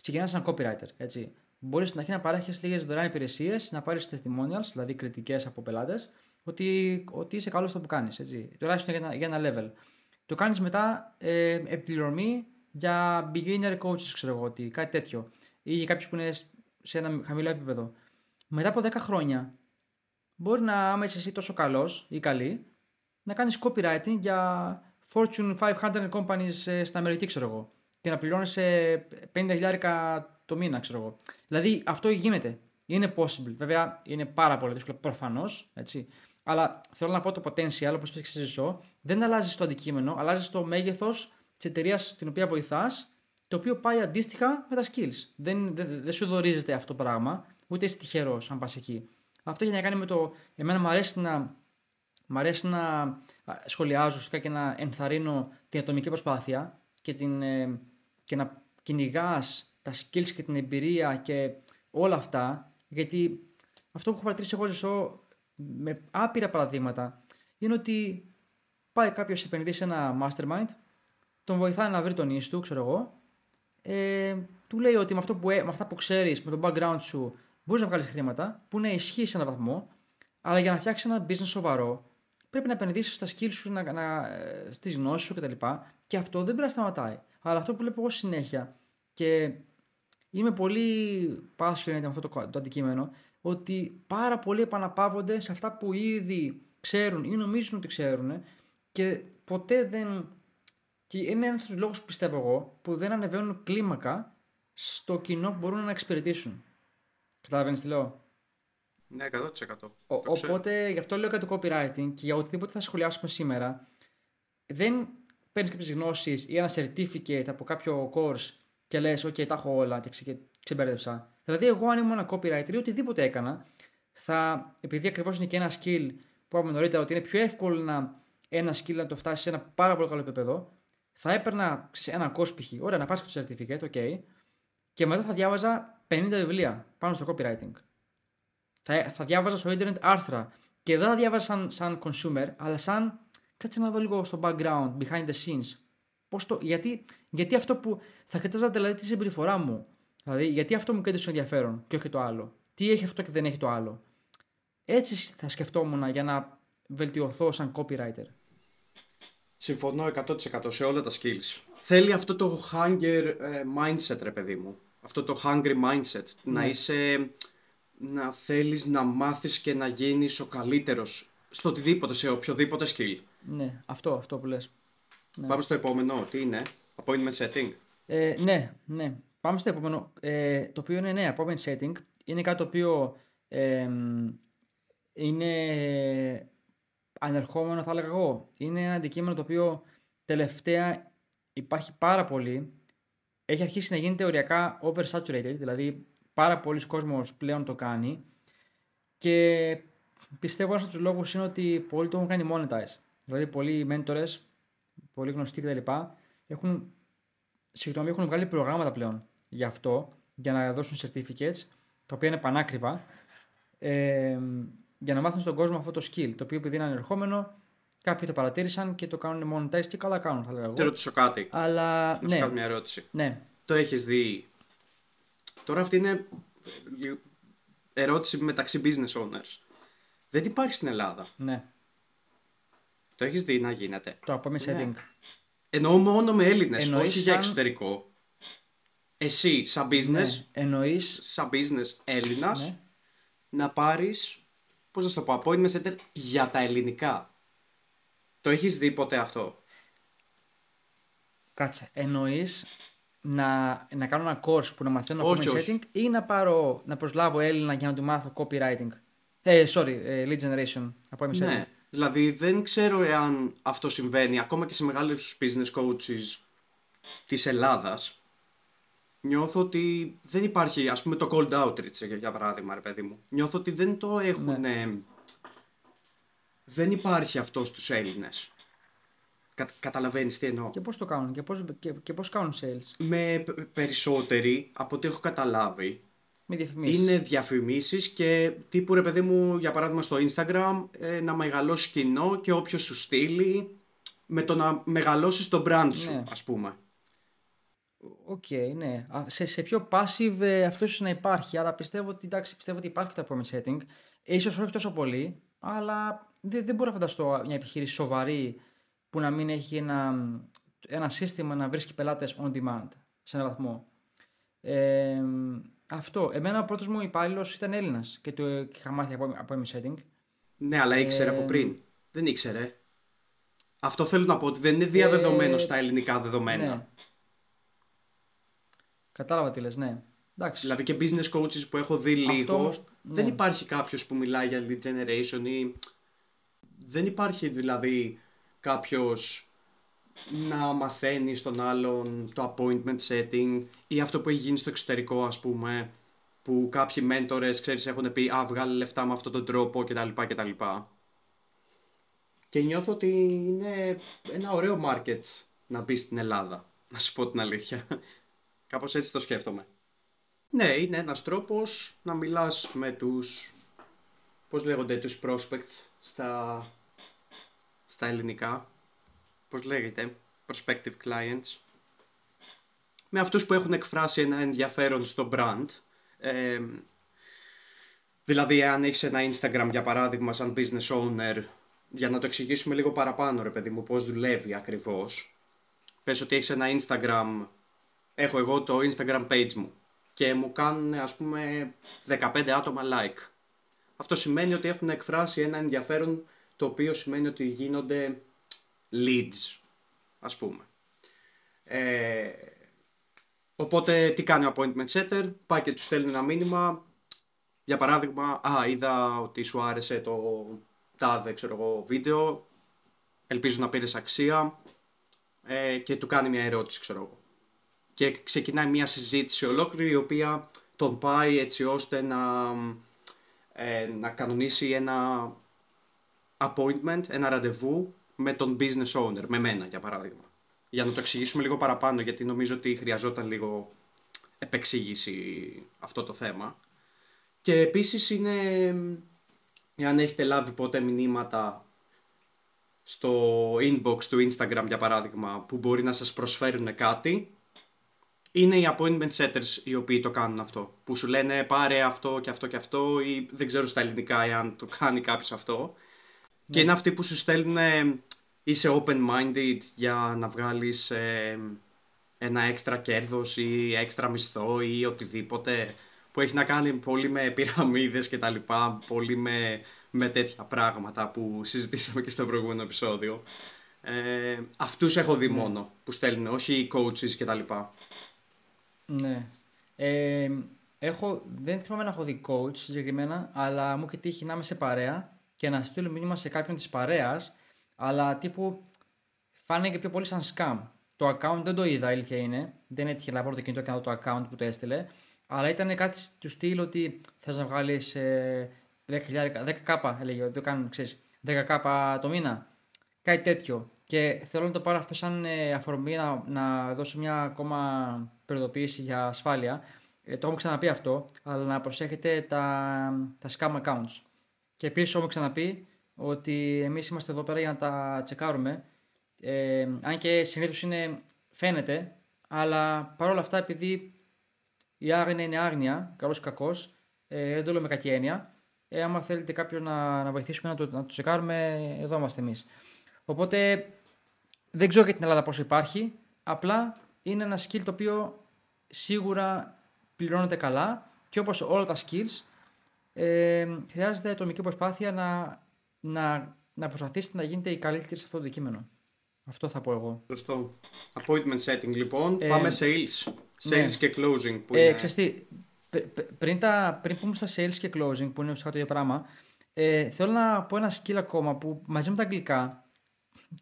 Speaker 1: ξεκινάς σαν copywriter. Έτσι. Μπορείς στην αρχή να παρέχεις λίγες δωρεάν υπηρεσίες, να πάρεις testimonials, δηλαδή κριτικές από πελάτες, ότι, ότι είσαι καλός στο που κάνεις. Τουλάχιστον για ένα, για ένα level. Το κάνεις μετά ε, επιπληρωμή για beginner coaches, ξέρω εγώ, ότι κάτι τέτοιο. Ή για κάποιους που είναι σε ένα χαμηλό επίπεδο. Μετά από 10 χρόνια, μπορεί να είμαι εσύ τόσο καλός ή καλή, να κάνεις copywriting για Fortune 500 companies ε, στα Αμερική, ξέρω εγώ. Και να πληρώνεις 50 το μήνα, ξέρω εγώ. Δηλαδή αυτό γίνεται. Είναι possible. Βέβαια είναι πάρα πολύ δύσκολο προφανώς. Αλλά θέλω να πω το potential, όπως πει ζω, δεν αλλάζει το αντικείμενο, αλλάζει το μέγεθος της εταιρείας στην οποία βοηθάς, το οποίο πάει αντίστοιχα με τα skills. Δεν, δεν, δεν σου δορίζεται αυτό το πράγμα, ούτε είσαι τυχερός αν πας εκεί. Αυτό έχει να κάνει με το. Εμένα μου αρέσει να, μ αρέσει να σχολιάζω και να ενθαρρύνω την ατομική προσπάθεια και, την, ε, και να κυνηγάς τα skills και την εμπειρία και όλα αυτά. Γιατί αυτό που έχω παρατηρήσει εγώ ζω με άπειρα παραδείγματα είναι ότι πάει κάποιος επενδύσει σε ένα mastermind, τον βοηθάει να βρει τον ίστου, του, ξέρω εγώ, ε, του λέει ότι με, αυτό που, με αυτά που ξέρεις, με το background σου, μπορείς να βγάλεις χρήματα, που να ισχύει σε έναν βαθμό, αλλά για να φτιάξεις ένα business σοβαρό, πρέπει να επενδύσεις στα skills σου, να, να, στις γνώσεις σου κτλ. Και αυτό δεν πρέπει να σταματάει. Αλλά αυτό που βλέπω εγώ συνέχεια και είμαι πολύ passionate με αυτό το, το αντικείμενο, ότι πάρα πολλοί επαναπαύονται σε αυτά που ήδη ξέρουν ή νομίζουν ότι ξέρουν και ποτέ δεν. Και είναι ένας από τους λόγους πιστεύω εγώ που δεν ανεβαίνουν κλίμακα στο κοινό που μπορούν να εξυπηρετήσουν. Καταλαβαίνεις τι λέω;
Speaker 2: Ναι, 100%.
Speaker 1: Ο, οπότε γι' αυτό λέω για το copywriting και για οτιδήποτε θα σχολιάσουμε σήμερα. Δεν παίρνεις κάποιες γνώσεις ή ένα certificate από κάποιο course και λες: OK, τα έχω όλα και ξεμπέρδεψα. Δηλαδή, εγώ αν ήμουν ένα copywriter ή οτιδήποτε έκανα, θα, επειδή ακριβώς είναι και ένα skill που είπαμε νωρίτερα ότι είναι πιο εύκολο να ένα skill να το φτάσεις σε ένα πάρα πολύ καλό επίπεδο, θα έπαιρνα σε ένα course π.χ. Ωραία, να πάρεις το certificate, OK, και μετά θα διάβαζα 50 βιβλία πάνω στο copywriting. Θα, θα διάβαζα στο internet άρθρα και δεν θα διάβαζα σαν, σαν consumer, αλλά σαν κάτσε να δω λίγο στο background, behind the scenes. Πώς το, γιατί, γιατί αυτό που θα κοιτάζα δηλαδή τη συμπεριφορά μου, Δηλαδή, γιατί αυτό μου κέντρισε ενδιαφέρον και όχι το άλλο. Τι έχει αυτό και δεν έχει το άλλο. Έτσι θα σκεφτόμουν για να βελτιωθώ σαν copywriter.
Speaker 2: Συμφωνώ 100% σε όλα τα skills. Θέλει αυτό το hunger ε, mindset, ρε παιδί μου. Αυτό το hungry mindset. Να ναι. είσαι... Να θέλεις να μάθεις και να γίνεις ο καλύτερος στο οτιδήποτε, σε οποιοδήποτε skill.
Speaker 1: Ναι, αυτό, αυτό που λες.
Speaker 2: Ναι. Πάμε στο επόμενο. Τι είναι; Appointment setting.
Speaker 1: Ε, ναι, ναι. Πάμε στο επόμενο, ε, το οποίο είναι ναι, appointment setting. Είναι κάτι το οποίο ε, είναι ανερχόμενο θα έλεγα εγώ. Είναι ένα αντικείμενο το οποίο τελευταία υπάρχει πάρα πολύ. Έχει αρχίσει να γίνεται οριακά oversaturated, δηλαδή πάρα πολλοί κόσμος πλέον το κάνει και πιστεύω ένας από τους λόγους είναι ότι πολλοί το έχουν κάνει monetize. Δηλαδή πολλοί mentors, πολλοί γνωστοί κτλ. έχουν, συγγνώμη, έχουν βγάλει προγράμματα πλέον για αυτό, για να δώσουν certificates, τα οποία είναι πανάκριβα, ε, για να μάθουν στον κόσμο αυτό το skill, το οποίο επειδή είναι ανερχόμενο, κάποιοι το παρατήρησαν και το κάνουν monetize και καλά κάνουν, θα λέγαμε.
Speaker 2: Θα ρωτήσω κάτι.
Speaker 1: Αλλά,
Speaker 2: να σου κάνω μια ερώτηση.
Speaker 1: Ναι.
Speaker 2: Το έχεις δει. Τώρα αυτή είναι ερώτηση μεταξύ business owners. Δεν υπάρχει στην Ελλάδα.
Speaker 1: Ναι.
Speaker 2: Το έχεις δει να γίνεται.
Speaker 1: Το appointment setting. Ναι.
Speaker 2: Εννοώ μόνο με Έλληνες, όχι για εξωτερικό εσύ σαν business, ναι,
Speaker 1: εννοείς...
Speaker 2: σαν business Έλληνας, ναι. να πάρεις, πώς να το πω, appointment center για τα ελληνικά. Το έχεις δει ποτέ αυτό;
Speaker 1: Κάτσε, εννοείς να, να κάνω ένα course που να μαθαίνω appointment setting ή να, πάρω, να προσλάβω Έλληνα για να του μάθω copywriting; Ε, sorry, ε, lead generation, appointment setting. Ναι,
Speaker 2: δηλαδή δεν ξέρω εάν αυτό συμβαίνει ακόμα και σε μεγάλους business coaches της Ελλάδας νιώθω ότι δεν υπάρχει, ας πούμε το cold outreach για παράδειγμα ρε παιδί μου. Νιώθω ότι δεν το έχουν... Ναι. Δεν υπάρχει αυτό στους Έλληνες. Κα, καταλαβαίνεις τι εννοώ.
Speaker 1: Και πώς το κάνουν και πώς, και, και πώς κάνουν sales;
Speaker 2: Με περισσότεροι από ό,τι έχω καταλάβει
Speaker 1: Με διαφημίσεις.
Speaker 2: Είναι διαφημίσεις και τύπου ρε παιδί μου για παράδειγμα στο Instagram ε, να μεγαλώσει κοινό και όποιος σου στείλει με το να μεγαλώσεις το brand σου
Speaker 1: Ναι.
Speaker 2: ας πούμε.
Speaker 1: Οκ, ναι. Α, Σε, σε πιο passive ε, αυτό ίσως να υπάρχει, αλλά πιστεύω ότι, εντάξει, πιστεύω ότι υπάρχει το appointment setting. Ίσως όχι τόσο πολύ, αλλά δεν, δεν μπορώ να φανταστώ μια επιχείρηση σοβαρή που να μην έχει ένα, ένα σύστημα να βρίσκει πελάτες on demand σε έναν βαθμό. Ε, αυτό. Εμένα ο πρώτος μου υπάλληλος ήταν Έλληνας και το και είχα μάθει appointment setting.
Speaker 2: Ναι, αλλά ήξερε
Speaker 1: Ε,
Speaker 2: από πριν. Δεν ήξερε. Αυτό θέλω να πω ότι δεν είναι διαδεδομένο στα ελληνικά δεδομένα.
Speaker 1: Ε, Ναι. Κατάλαβα τι λες, ναι. Εντάξει.
Speaker 2: Δηλαδή και business coaches που έχω δει
Speaker 1: Αυτό
Speaker 2: λίγο,
Speaker 1: όμως,
Speaker 2: δεν
Speaker 1: ναι.
Speaker 2: υπάρχει κάποιος που μιλάει για lead generation ή δεν υπάρχει δηλαδή κάποιος να μαθαίνει στον άλλον το appointment setting ή αυτό που έχει γίνει στο εξωτερικό ας πούμε που κάποιοι μέντορες ξέρεις έχουν πει α βγάλε λεφτά με αυτόν τον τρόπο κτλ κτλ. Και νιώθω ότι είναι ένα ωραίο market να μπεις στην Ελλάδα, να σου πω την αλήθεια. Κάπως έτσι το σκέφτομαι. Ναι, είναι ένας τρόπος να μιλάς με τους, πώς λέγονται, τους prospects στα, στα ελληνικά. Πώς λέγεται, prospective clients. Με αυτούς που έχουν εκφράσει ένα ενδιαφέρον στο brand. Ε, δηλαδή, αν έχεις ένα Instagram, για παράδειγμα, σαν business owner, για να το εξηγήσουμε λίγο παραπάνω, ρε παιδί μου, πώς δουλεύει ακριβώς. Πες ότι έχεις ένα Instagram, έχω εγώ το Instagram page μου και μου κάνουν ας πούμε 15 άτομα like. Αυτό σημαίνει ότι έχουν εκφράσει ένα ενδιαφέρον το οποίο σημαίνει ότι γίνονται leads ας πούμε. Ε, οπότε τι κάνει ο appointment setter, πάει και του στέλνει ένα μήνυμα. Για παράδειγμα, α, είδα ότι σου άρεσε το τάδε, ξέρω εγώ, βίντεο, ελπίζω να πήρες αξία ε, και του κάνει μια ερώτηση, ξέρω εγώ. Και ξεκινάει μια συζήτηση ολόκληρη η οποία τον πάει έτσι ώστε να, ε, να κανονίσει ένα appointment, ένα ραντεβού με τον business owner, με μένα για παράδειγμα. Για να το εξηγήσουμε λίγο παραπάνω γιατί νομίζω ότι χρειαζόταν λίγο επεξήγηση αυτό το θέμα. Και επίσης είναι, εάν έχετε λάβει ποτέ μηνύματα στο inbox του Instagram για παράδειγμα που μπορεί να σας προσφέρουν κάτι είναι οι appointment setters οι οποίοι το κάνουν αυτό. Που σου λένε πάρε αυτό και αυτό και αυτό ή δεν ξέρω στα ελληνικά εάν το κάνει κάποιος αυτό. Και είναι αυτοί που σου στέλνουν ε, είσαι open-minded για να βγάλεις ε, ένα έξτρα κέρδος ή έξτρα μισθό ή οτιδήποτε που έχει να κάνει πολύ με πυραμίδες και τα λοιπά, πολύ με, με τέτοια πράγματα που συζητήσαμε και στο προηγούμενο επεισόδιο. Ε, αυτούς έχω δει μόνο που στέλνουν, όχι οι coaches και τα λοιπά.
Speaker 1: Ναι. Ε, έχω, δεν θυμάμαι να έχω δει coach συγκεκριμένα, αλλά μου έχει τύχει να είμαι σε παρέα και να στείλω μήνυμα σε κάποιον της παρέας, αλλά τύπου φάνηκε πιο πολύ σαν scam. Το account δεν το είδα, η αλήθεια είναι. Δεν έτυχε να πάρω το κινητό και να δω το account που το έστειλε. Αλλά ήταν κάτι του στυλ ότι θες να βγάλεις ε, 10, 10 κάπα, έλεγε. Δεν το κάνουν, ξέρεις, 10 κάπα το μήνα. Κάτι τέτοιο. Και θέλω να το πάρω αυτό σαν ε, αφορμή να, να δώσω μια ακόμα προειδοποίηση για ασφάλεια. Ε, το έχουμε ξαναπεί αυτό, αλλά να προσέχετε τα, τα scam accounts. Και επίσης έχουμε ξαναπεί ότι εμείς είμαστε εδώ πέρα για να τα τσεκάρουμε. Ε, αν και συνήθως είναι φαίνεται, αλλά παρόλα αυτά επειδή η άγνοια είναι άγνοια, καλός ή κακός, ε, δεν το λέω με κακή έννοια. Ε, άμα θέλετε κάποιον να, να βοηθήσουμε να το, να το τσεκάρουμε, εδώ είμαστε εμείς. Οπότε δεν ξέρω για την Ελλάδα πόσο υπάρχει. Απλά είναι ένα skill το οποίο σίγουρα πληρώνεται καλά και όπως όλα τα skills ε, χρειάζεται ατομική προσπάθεια να, να, να προσπαθήσετε να γίνετε οι καλύτεροι σε αυτό το αντικείμενο. Αυτό θα πω εγώ.
Speaker 2: Σωστό. Appointment setting λοιπόν.
Speaker 1: Ε,
Speaker 2: Πάμε sales. Sales
Speaker 1: ναι.
Speaker 2: και closing που
Speaker 1: Ε,
Speaker 2: είναι.
Speaker 1: ξέρεις τι, πρι- πρι- πριν, τα, πριν πούμε στα sales και closing, που είναι ουσιαστικά το ίδιο πράγμα, ε, θέλω να πω ένα skill ακόμα που μαζί με τα αγγλικά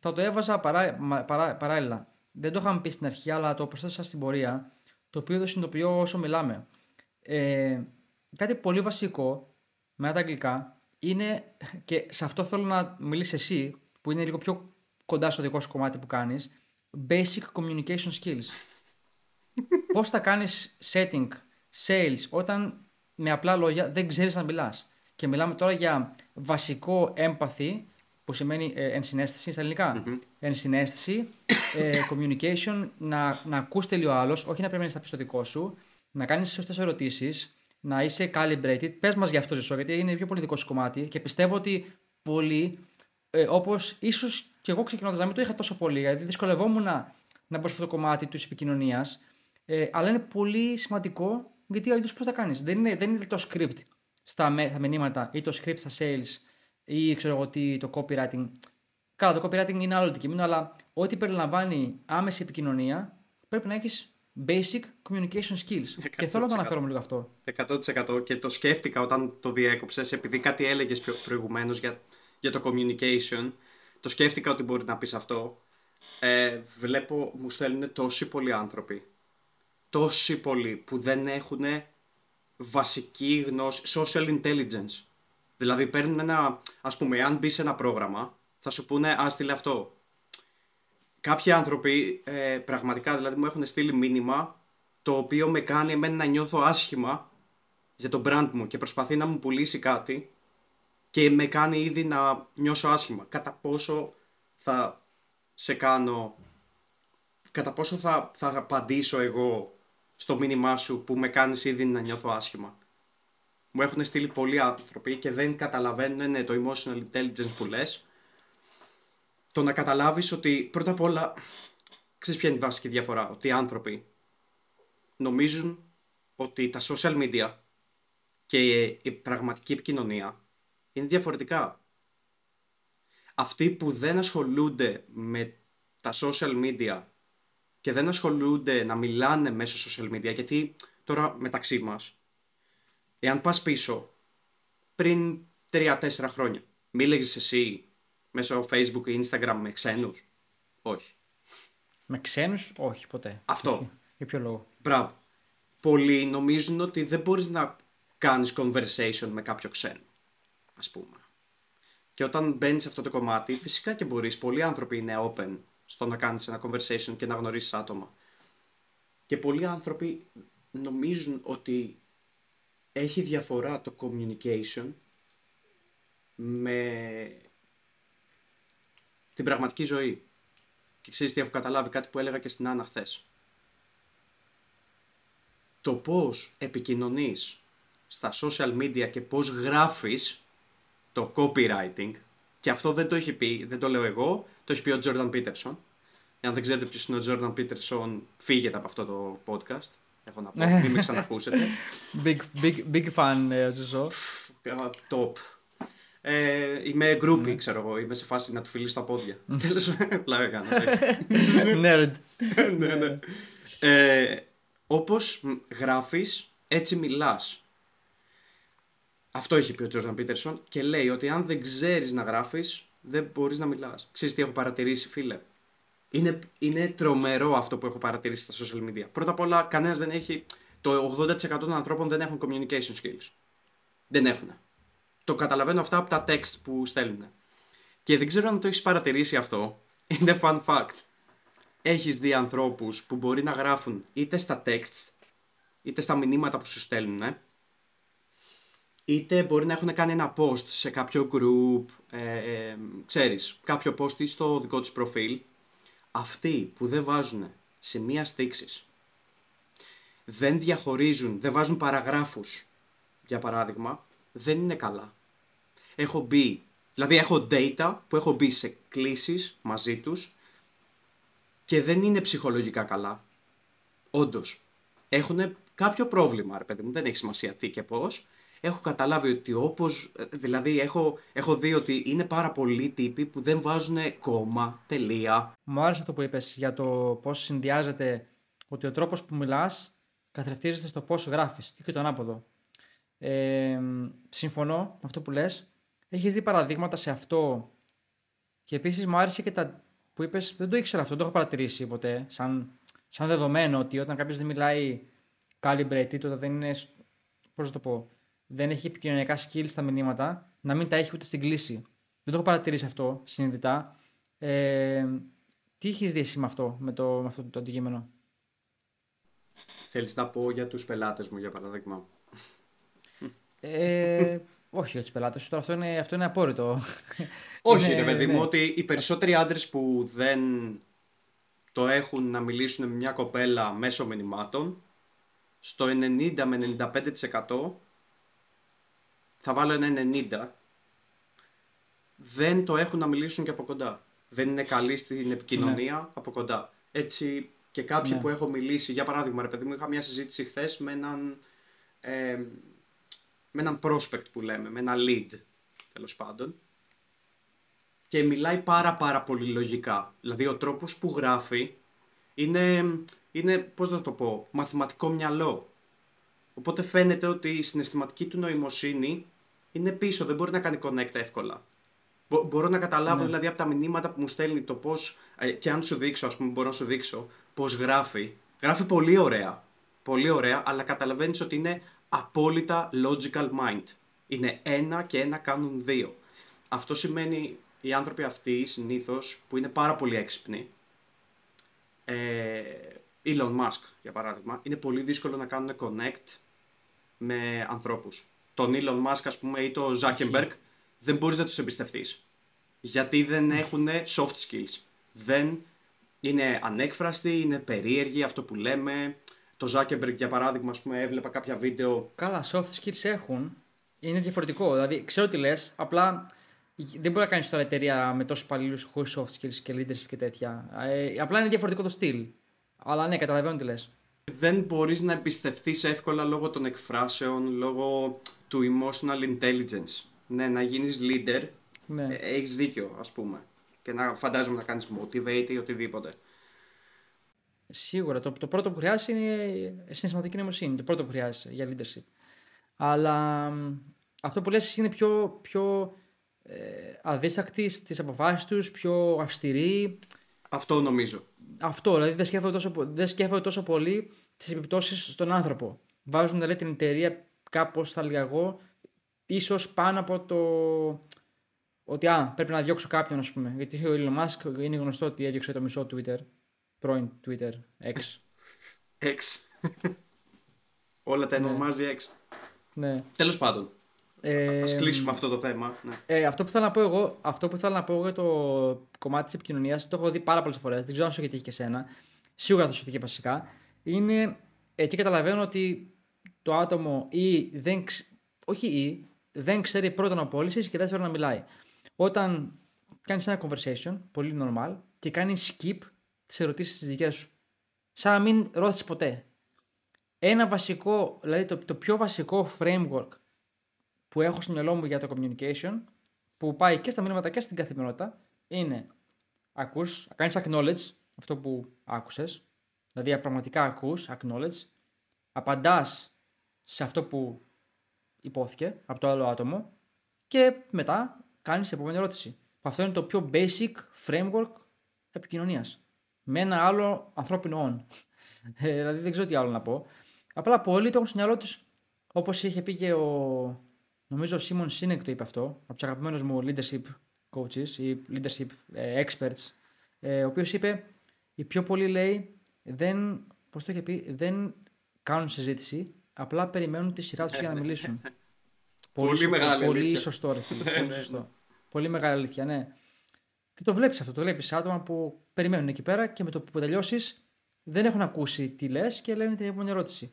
Speaker 1: θα το έβαζα παρά, μα- παρά, παράλληλα. Δεν το είχαμε πει στην αρχή, αλλά το προσθέσα στην πορεία, το οποίο το συνειδητοποιώ όσο μιλάμε. Ε, κάτι πολύ βασικό με τα αγγλικά είναι, και σε αυτό θέλω να μιλήσεις εσύ, που είναι λίγο πιο κοντά στο δικό σου κομμάτι που κάνεις, basic communication skills. Πώς θα κάνεις setting, sales, όταν με απλά λόγια δεν ξέρεις να μιλάς. Και μιλάμε τώρα για βασικό έμπαθη, που σημαίνει ε, ενσυναίσθηση στα ελληνικα Ενσυναίσθηση, ε, communication, να, να ακούς τελείως άλλος, όχι να περιμένεις να πεις το δικό σου, να κάνεις σωστές ερωτήσεις, να είσαι calibrated. Πες μας για αυτό, Ζησό, γιατί είναι πιο πολύ δικό σου κομμάτι και πιστεύω ότι πολλοί, ε, όπως ίσως και εγώ ξεκινώντας να μην το είχα τόσο πολύ, γιατί δυσκολευόμουν να, να μπω σε αυτό το κομμάτι της επικοινωνίας, ε, αλλά είναι πολύ σημαντικό γιατί αλλιώ πώς θα κάνεις. Δεν είναι, δεν είναι το script στα, στα μηνύματα ή το script στα sales ή ξέρω εγώ τι, το copywriting. Καλά, το copywriting είναι άλλο αντικείμενο, αλλά ό,τι περιλαμβάνει άμεση επικοινωνία πρέπει να έχεις basic communication skills. 100%. Και θέλω να το αναφέρω λίγο αυτό.
Speaker 2: 100% και το σκέφτηκα όταν το διέκοψες, επειδή κάτι έλεγες προηγουμένως για, για το communication. Το σκέφτηκα ότι μπορεί να πεις αυτό. Ε, βλέπω, μου στέλνουν τόσοι πολλοί άνθρωποι. Τόσοι πολλοί που δεν έχουν βασική γνώση, social intelligence. Δηλαδή παίρνουν ένα, ας πούμε, αν μπεις σε ένα πρόγραμμα, θα σου πούνε, α, στείλε αυτό. Κάποιοι άνθρωποι, ε, πραγματικά, δηλαδή μου έχουν στείλει μήνυμα, το οποίο με κάνει εμένα να νιώθω άσχημα για το brand μου και προσπαθεί να μου πουλήσει κάτι και με κάνει ήδη να νιώσω άσχημα. Κατά πόσο θα σε κάνω, κατά πόσο θα, θα απαντήσω εγώ στο μήνυμά σου που με κάνεις ήδη να νιώθω άσχημα. Μου έχουν στείλει πολλοί άνθρωποι και δεν καταλαβαίνουν ναι, το emotional intelligence που λες. Το να καταλάβεις ότι πρώτα απ' όλα, ξέρεις ποια είναι η βασική διαφορά, ότι οι άνθρωποι νομίζουν ότι τα social media και η πραγματική επικοινωνία είναι διαφορετικά. Αυτοί που δεν ασχολούνται με τα social media και δεν ασχολούνται να μιλάνε μέσω social media, γιατί τώρα μεταξύ μας, εάν πας πίσω, πριν 3-4 χρόνια, μίλεγες εσύ μέσω facebook ή instagram με ξένους; Όχι.
Speaker 1: Με ξένους, όχι ποτέ.
Speaker 2: Αυτό.
Speaker 1: Για ποιο λόγο;
Speaker 2: Μπράβο. Πολλοί νομίζουν ότι δεν μπορείς να κάνεις conversation με κάποιο ξένο, ας πούμε. Και όταν μπαίνεις σε αυτό το κομμάτι, φυσικά και μπορείς. Πολλοί άνθρωποι είναι open στο να κάνεις ένα conversation και να γνωρίσεις άτομα. Και πολλοί άνθρωποι νομίζουν ότι έχει διαφορά το communication με την πραγματική ζωή. Και ξέρεις τι έχω καταλάβει κάτι που έλεγα και στην Άννα χθες. Το πώς επικοινωνείς στα social media και πώς γράφεις το copywriting και αυτό δεν το έχει πει, δεν το λέω εγώ, το έχει πει ο Jordan Peterson. Αν δεν ξέρετε ποιος είναι ο Jordan Peterson, φύγετε από αυτό το podcast. Έχω να πω, ναι. μην με ξανακούσετε.
Speaker 1: big, big, big fan, ε, Ζωσό.
Speaker 2: Top. Ε, είμαι groupie, ναι. ξέρω εγώ. Είμαι σε φάση να του φιλήσω τα πόδια. Τέλος πλάκα κάνω.
Speaker 1: Nerd.
Speaker 2: ναι, ναι. Ε, Όπως γράφεις, έτσι μιλάς. Αυτό έχει πει ο Τζόρνταν Πίτερσον και λέει ότι αν δεν ξέρεις να γράφεις, δεν μπορείς να μιλάς. Ξέρεις τι έχω παρατηρήσει, φίλε; Είναι, είναι τρομερό αυτό που έχω παρατηρήσει στα social media. Πρώτα απ' όλα, κανένας δεν έχει. Το 80% των ανθρώπων δεν έχουν communication skills. Δεν έχουν. Το καταλαβαίνω αυτά από τα text που στέλνουν. Και δεν ξέρω αν το έχεις παρατηρήσει αυτό. Είναι fun fact. Έχεις δει ανθρώπους που μπορεί να γράφουν είτε στα text, είτε στα μηνύματα που σου στέλνουν, είτε μπορεί να έχουν κάνει ένα post σε κάποιο group, ε, ε, ξέρεις, κάποιο post ή στο δικό τους προφίλ, αυτοί που δεν βάζουν σε μία στήξης, δεν διαχωρίζουν, δεν βάζουν παραγράφους, για παράδειγμα, δεν είναι καλά. Έχω μπει, δηλαδή έχω data που έχω μπει σε κλήσεις μαζί τους και δεν είναι ψυχολογικά καλά. Όντως, έχουν κάποιο πρόβλημα, ρε παιδί μου, δεν έχει σημασία τι και πώς, έχω καταλάβει ότι όπως, δηλαδή έχω, έχω δει ότι είναι πάρα πολλοί τύποι που δεν βάζουν κόμμα, τελεία.
Speaker 1: Μου άρεσε αυτό που είπες για το πώς συνδυάζεται ότι ο τρόπος που μιλάς καθρεφτίζεται στο πώς γράφεις ή και το ανάποδο. Ε, συμφωνώ με αυτό που λες. Έχεις δει παραδείγματα σε αυτό; Και επίσης μου άρεσε και τα που είπες, δεν το ήξερα αυτό, δεν το έχω παρατηρήσει ποτέ, σαν, σαν δεδομένο ότι όταν κάποιος δεν μιλάει calibrated, όταν δεν είναι, πώς να το πω, δεν έχει επικοινωνιακά skills στα μηνύματα, να μην τα έχει ούτε στην κλίση. Δεν το έχω παρατηρήσει αυτό συνειδητά. Ε, τι έχεις δει εσύ με αυτό, με, το, με αυτό το αντικείμενο;
Speaker 2: Θέλεις να πω για τους πελάτες μου, για παράδειγμα.
Speaker 1: Ε, όχι για του πελάτες σου, αυτό είναι, αυτό είναι απόρριτο.
Speaker 2: Όχι, ρε παιδί μου, ότι οι περισσότεροι άντρες που δεν το έχουν να μιλήσουν με μια κοπέλα μέσω μηνυμάτων, στο 90 με 95% θα βάλω ένα 90 δεν το έχουν να μιλήσουν και από κοντά. Δεν είναι καλοί στην επικοινωνία ναι. από κοντά. Έτσι και κάποιοι ναι. που έχω μιλήσει, για παράδειγμα, ρε παιδί μου, είχα μια συζήτηση χθες με έναν, ε, με έναν prospect που λέμε, με ένα lead τέλος πάντων. Και μιλάει πάρα πάρα πολύ λογικά. Δηλαδή ο τρόπος που γράφει είναι, είναι πώς να το πω, μαθηματικό μυαλό. Οπότε φαίνεται ότι η συναισθηματική του νοημοσύνη είναι πίσω, δεν μπορεί να κάνει connect εύκολα. Μπορώ να καταλάβω ναι. δηλαδή από τα μηνύματα που μου στέλνει το πώς. Ε, και αν σου δείξω, ας πούμε, μπορώ να σου δείξω πώς γράφει. Γράφει πολύ ωραία. Πολύ ωραία, αλλά καταλαβαίνεις ότι είναι απόλυτα logical mind. Είναι ένα και ένα κάνουν δύο. Αυτό σημαίνει οι άνθρωποι αυτοί συνήθως που είναι πάρα πολύ έξυπνοι. Ε, Elon Musk, για παράδειγμα, είναι πολύ δύσκολο να κάνουν connect με ανθρώπους. Τον Elon Musk, ας πούμε, ή τον Zuckerberg, δεν μπορείς να τους εμπιστευτείς. Γιατί δεν έχουν soft skills. Δεν είναι ανέκφραστοι, είναι περίεργοι, αυτό που λέμε. Το Zuckerberg, για παράδειγμα, ας πούμε, έβλεπα κάποια βίντεο.
Speaker 1: Καλά, soft skills έχουν. Είναι διαφορετικό. Δηλαδή, ξέρω τι λες, απλά δεν μπορεί να κάνεις τώρα εταιρεία με τόσους υπαλλήλους χωρίς soft skills και leadership και τέτοια. Ε, απλά είναι διαφορετικό το στυλ. Αλλά ναι, καταλαβαίνω τι λες.
Speaker 2: Δεν μπορείς να εμπιστευτείς εύκολα λόγω των εκφράσεων, λόγω του emotional intelligence. Ναι, να γίνεις leader. Ναι. Ε, Έχεις δίκιο, ας πούμε. Και να φαντάζομαι να κάνεις motivate ή οτιδήποτε.
Speaker 1: Σίγουρα. Το, το πρώτο που χρειάζεσαι είναι συναισθηματική νοημοσύνη. Το πρώτο που χρειάζεσαι για leadership. Αλλά αυτό που λες είναι πιο, πιο ε, αδίστακτοι στις αποφάσεις τους, πιο αυστηροί.
Speaker 2: Αυτό νομίζω.
Speaker 1: Αυτό, δηλαδή δεν σκέφτονται τόσο, δεν σκέφτονται τόσο πολύ τις επιπτώσεις στον άνθρωπο. Βάζουν δηλαδή, την εταιρεία κάπως, θα έλεγα εγώ, ίσως πάνω από το ότι α, πρέπει να διώξω κάποιον, ας πούμε. Γιατί ο Elon Musk είναι γνωστό ότι έδιωξε το μισό Twitter, πρώην Twitter, X.
Speaker 2: X. Όλα τα ναι. ονομάζει X.
Speaker 1: Ναι.
Speaker 2: Τέλος πάντων. Ε, Ας κλείσουμε αυτό το θέμα. Ναι.
Speaker 1: Ε, αυτό που θέλω να πω εγώ, αυτό που θέλω να πω εγώ για το κομμάτι της επικοινωνίας, το έχω δει πάρα πολλές φορές. Δεν ξέρω αν σου έχει τύχει και εσένα. Σίγουρα θα σου τύχει βασικά. Είναι εκεί καταλαβαίνω ότι το άτομο ή δεν, όχι ή, δεν ξέρει πρώτον απόλυση και δεύτερον να μιλάει. Όταν κάνεις ένα conversation, πολύ normal, και κάνεις skip τις ερωτήσεις της δικέ σου. Σαν να μην ρώτησες ποτέ. Ένα βασικό, δηλαδή το, το πιο βασικό framework που έχω στο μυαλό μου για το communication, που πάει και στα μηνύματα και στην καθημερινότητα, είναι ακούς, κάνεις acknowledge αυτό που άκουσες, δηλαδή πραγματικά ακούς, acknowledge, απαντάς σε αυτό που υπόθηκε από το άλλο άτομο και μετά κάνεις επόμενη ερώτηση. Αυτό είναι το πιο basic framework επικοινωνίας. Με ένα άλλο ανθρώπινο on. Ε, δηλαδή δεν ξέρω τι άλλο να πω. Απλά πολλοί το έχουν στο μυαλό τους, όπως είχε πει και ο Νομίζω ο Σίμον Σίνεκ το είπε αυτό, από τους αγαπημένους μου leadership coaches ή leadership ε, experts, ε, ο οποίος είπε: Οι πιο πολλοί λέει δεν, πώς το είχε πει, δεν κάνουν συζήτηση, απλά περιμένουν τη σειρά τους για να μιλήσουν.
Speaker 2: πολύ, πολύ μεγάλη
Speaker 1: Πολύ αλήθεια. σωστό, ρε φίλε. πολύ, σωστό. πολύ μεγάλη αλήθεια, ναι. Και το βλέπεις αυτό. Το βλέπει άτομα που περιμένουν εκεί πέρα και με το που τελειώσεις δεν έχουν ακούσει τι λες και λένε την επόμενη ερώτηση.